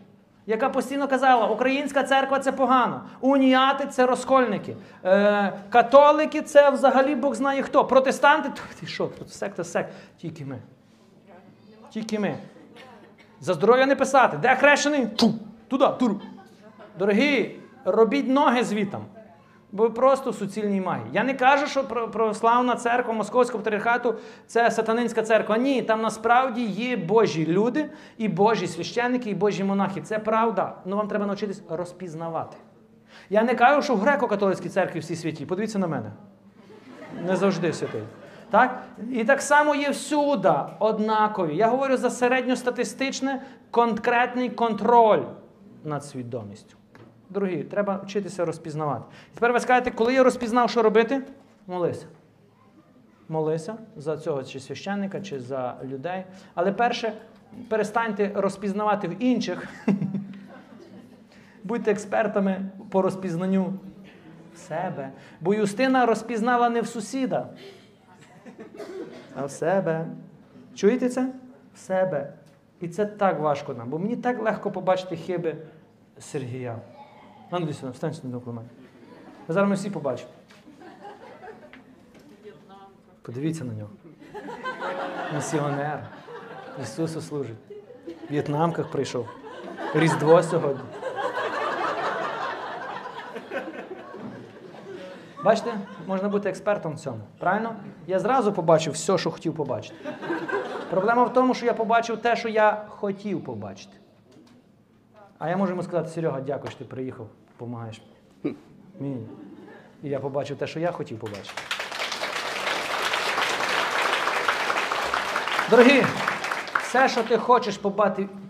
яка постійно казала, українська церква це погано, уніати це розкольники, е, католики це взагалі Бог знає хто. Протестанти, ти що, секта сект, тільки ми. Тільки ми. За здоров'я не писати. Де хрещений? Ту, туди, туру. Дорогі, робіть ноги звітом. Бо ви просто в суцільній магії. Я не кажу, що православна церква Московського патріархату це сатанинська церква. Ні, там насправді є Божі люди, і Божі священники, і Божі монахи. Це правда. Ну вам треба навчитись розпізнавати. Я не кажу, що в греко-католицькій церкві всі святі. Подивіться на мене. Не завжди святий. Так? І так само є всюди однакові. Я говорю за середньостатистичний конкретний контроль над свідомістю. Дорогі, треба вчитися розпізнавати. Тепер ви скажете, коли я розпізнав, що робити? Молися. Молися за цього чи священника, чи за людей. Але перше, перестаньте розпізнавати в інших. Будьте експертами по розпізнанню себе. Бо Юстина розпізнала не в сусіда, а в себе. Чуєте це? В себе. І це так важко нам, бо мені так легко побачити хиби Сергія. А десь сюди, встань сюди до мене. Зараз ми всі побачимо. Подивіться на нього. Місіонер. Ісусу служить. В В'єтнамках прийшов. Різдво сьогодні. Бачите, можна бути експертом в цьому. Правильно? Я зразу побачив все, що хотів побачити. Проблема в тому, що я побачив те, що я хотів побачити. А я можу йому сказати, Серега, дякую, що ти приїхав, допомагаєш мені. І я побачив те, що я хотів побачити. Дорогі, все, що ти хочеш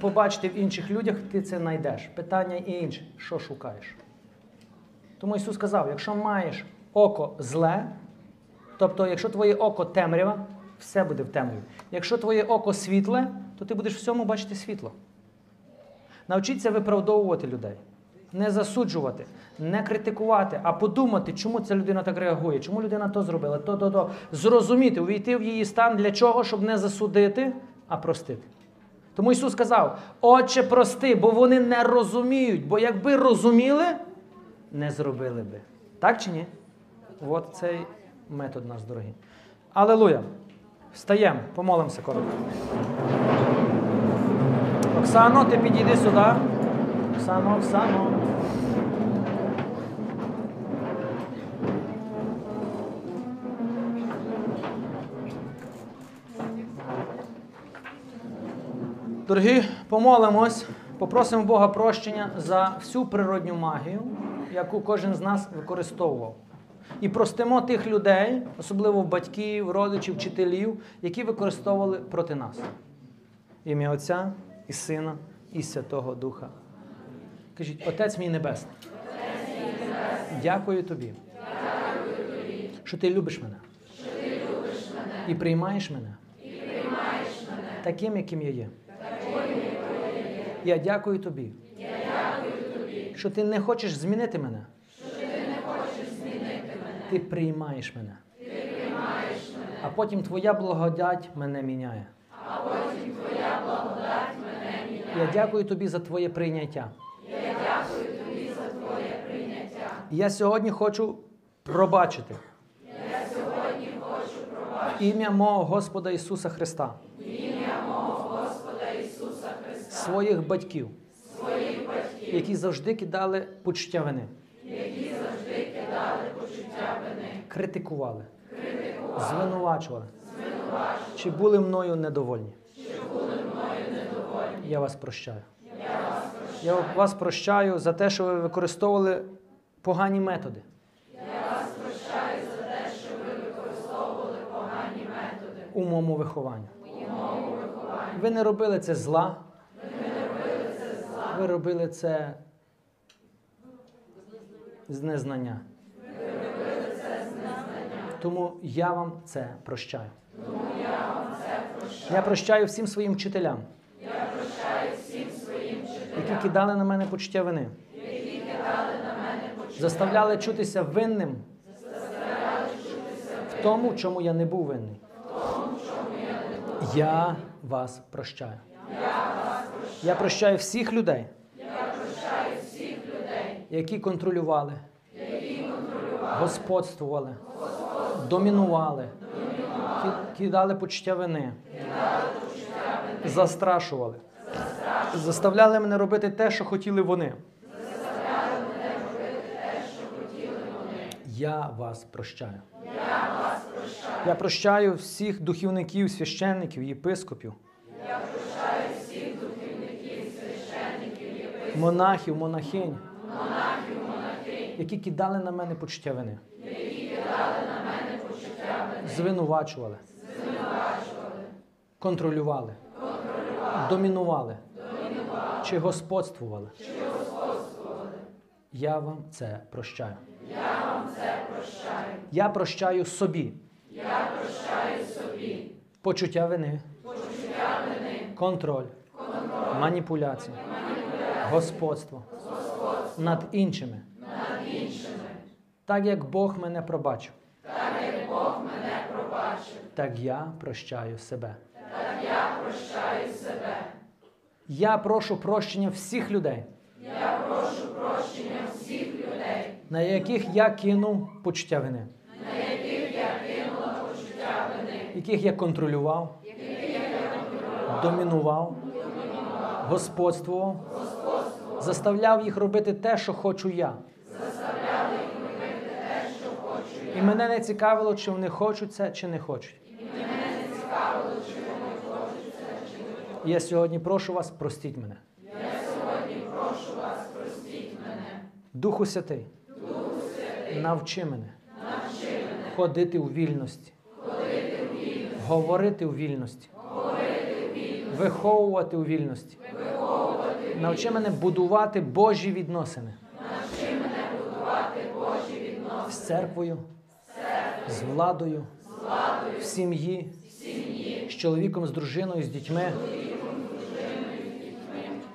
побачити в інших людях, ти це знайдеш. Питання і інше, що шукаєш. Тому Ісус сказав: якщо маєш око зле, тобто, якщо твоє око темрява, все буде в темряві. Якщо твоє око світле, то ти будеш всьому бачити світло. Навчіться виправдовувати людей, не засуджувати, не критикувати, а подумати, чому ця людина так реагує, чому людина то зробила, то, то, то. Зрозуміти, увійти в її стан для чого, щоб не засудити, а простити. Тому Ісус сказав: Отче, прости, бо вони не розуміють, бо якби розуміли, не зробили би. Так чи ні? От цей метод наш дорогий. Алелуя! Встаємо, помолимося коротко. Оксано, ти підійди сюди. Оксано, Оксано. Дорогі, помолимось, попросимо Бога прощення за всю природню магію, яку кожен з нас використовував. І простимо тих людей, особливо батьків, родичів, вчителів, які використовували проти нас. Ім'я Отця і Сина, і Святого Духа. Кажіть, Отець мій Небесний. Дякую тобі, що ти любиш мене. І приймаєш мене. Таким, яким я є. Я дякую тобі. Що ти не хочеш змінити мене. Ти приймаєш мене. А потім твоя благодать мене міняє. Я дякую тобі за твоє прийняття. І я сьогодні хочу пробачити. Ім'я мого Господа Ісуса Христа. Своїх батьків, які завжди кидали почуття вини. Критикували, звинувачували. Чи були мною недовольні? Я вас прощаю. Я вас прощаю за те, що ви використовували погані методи. У моєму вихованні. Ви не робили це зла. Ви робили це з незнання. Тому я вам це прощаю. Я прощаю всім своїм вчителям. Які кидали на мене почуття вини. Заставляли чутися винним в тому, чому я не був винний. Я вас прощаю. Я прощаю всіх людей, які контролювали, господствували, домінували, ки- кидали почуття вини, застрашували, заставляли мене робити те, що хотіли вони. Я вас прощаю. Я прощаю всіх духівників, священників, єпископів. Монахів, монахинь, які кидали на мене почуття вини. Звинувачували, контролювали, домінували чи господствували. Я вам це прощаю. Я прощаю собі. Почуття вини. Контроль. Маніпуляції. Господство. Над іншими. Так як Бог мене пробачив. Так я прощаю себе. Я прошу прощення всіх людей. Я прошу прощення всіх людей, На яких я кинув почуття вини. Яких я контролював, домінував, господствував, заставляв їх робити те, що хочу я. І мене не цікавило, чи вони хочуть це, чи не хочуть. Я сьогодні прошу вас, простіть мене. Духу Святий, навчи мене ходити у вільності, говорити у вільності, виховувати у вільності. Навчи мене будувати Божі відносини. З церквою, з владою, в сім'ї, з чоловіком, з дружиною, з дітьми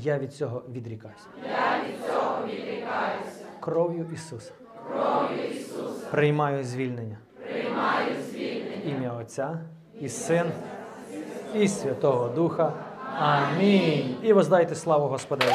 Я від цього відрікаюся. від цього відрікаюся Кров'ю Ісуса. Приймаю звільнення. Ім'я Отця і Син, і Святого Духа. Амінь. І воздайте славу Господеві.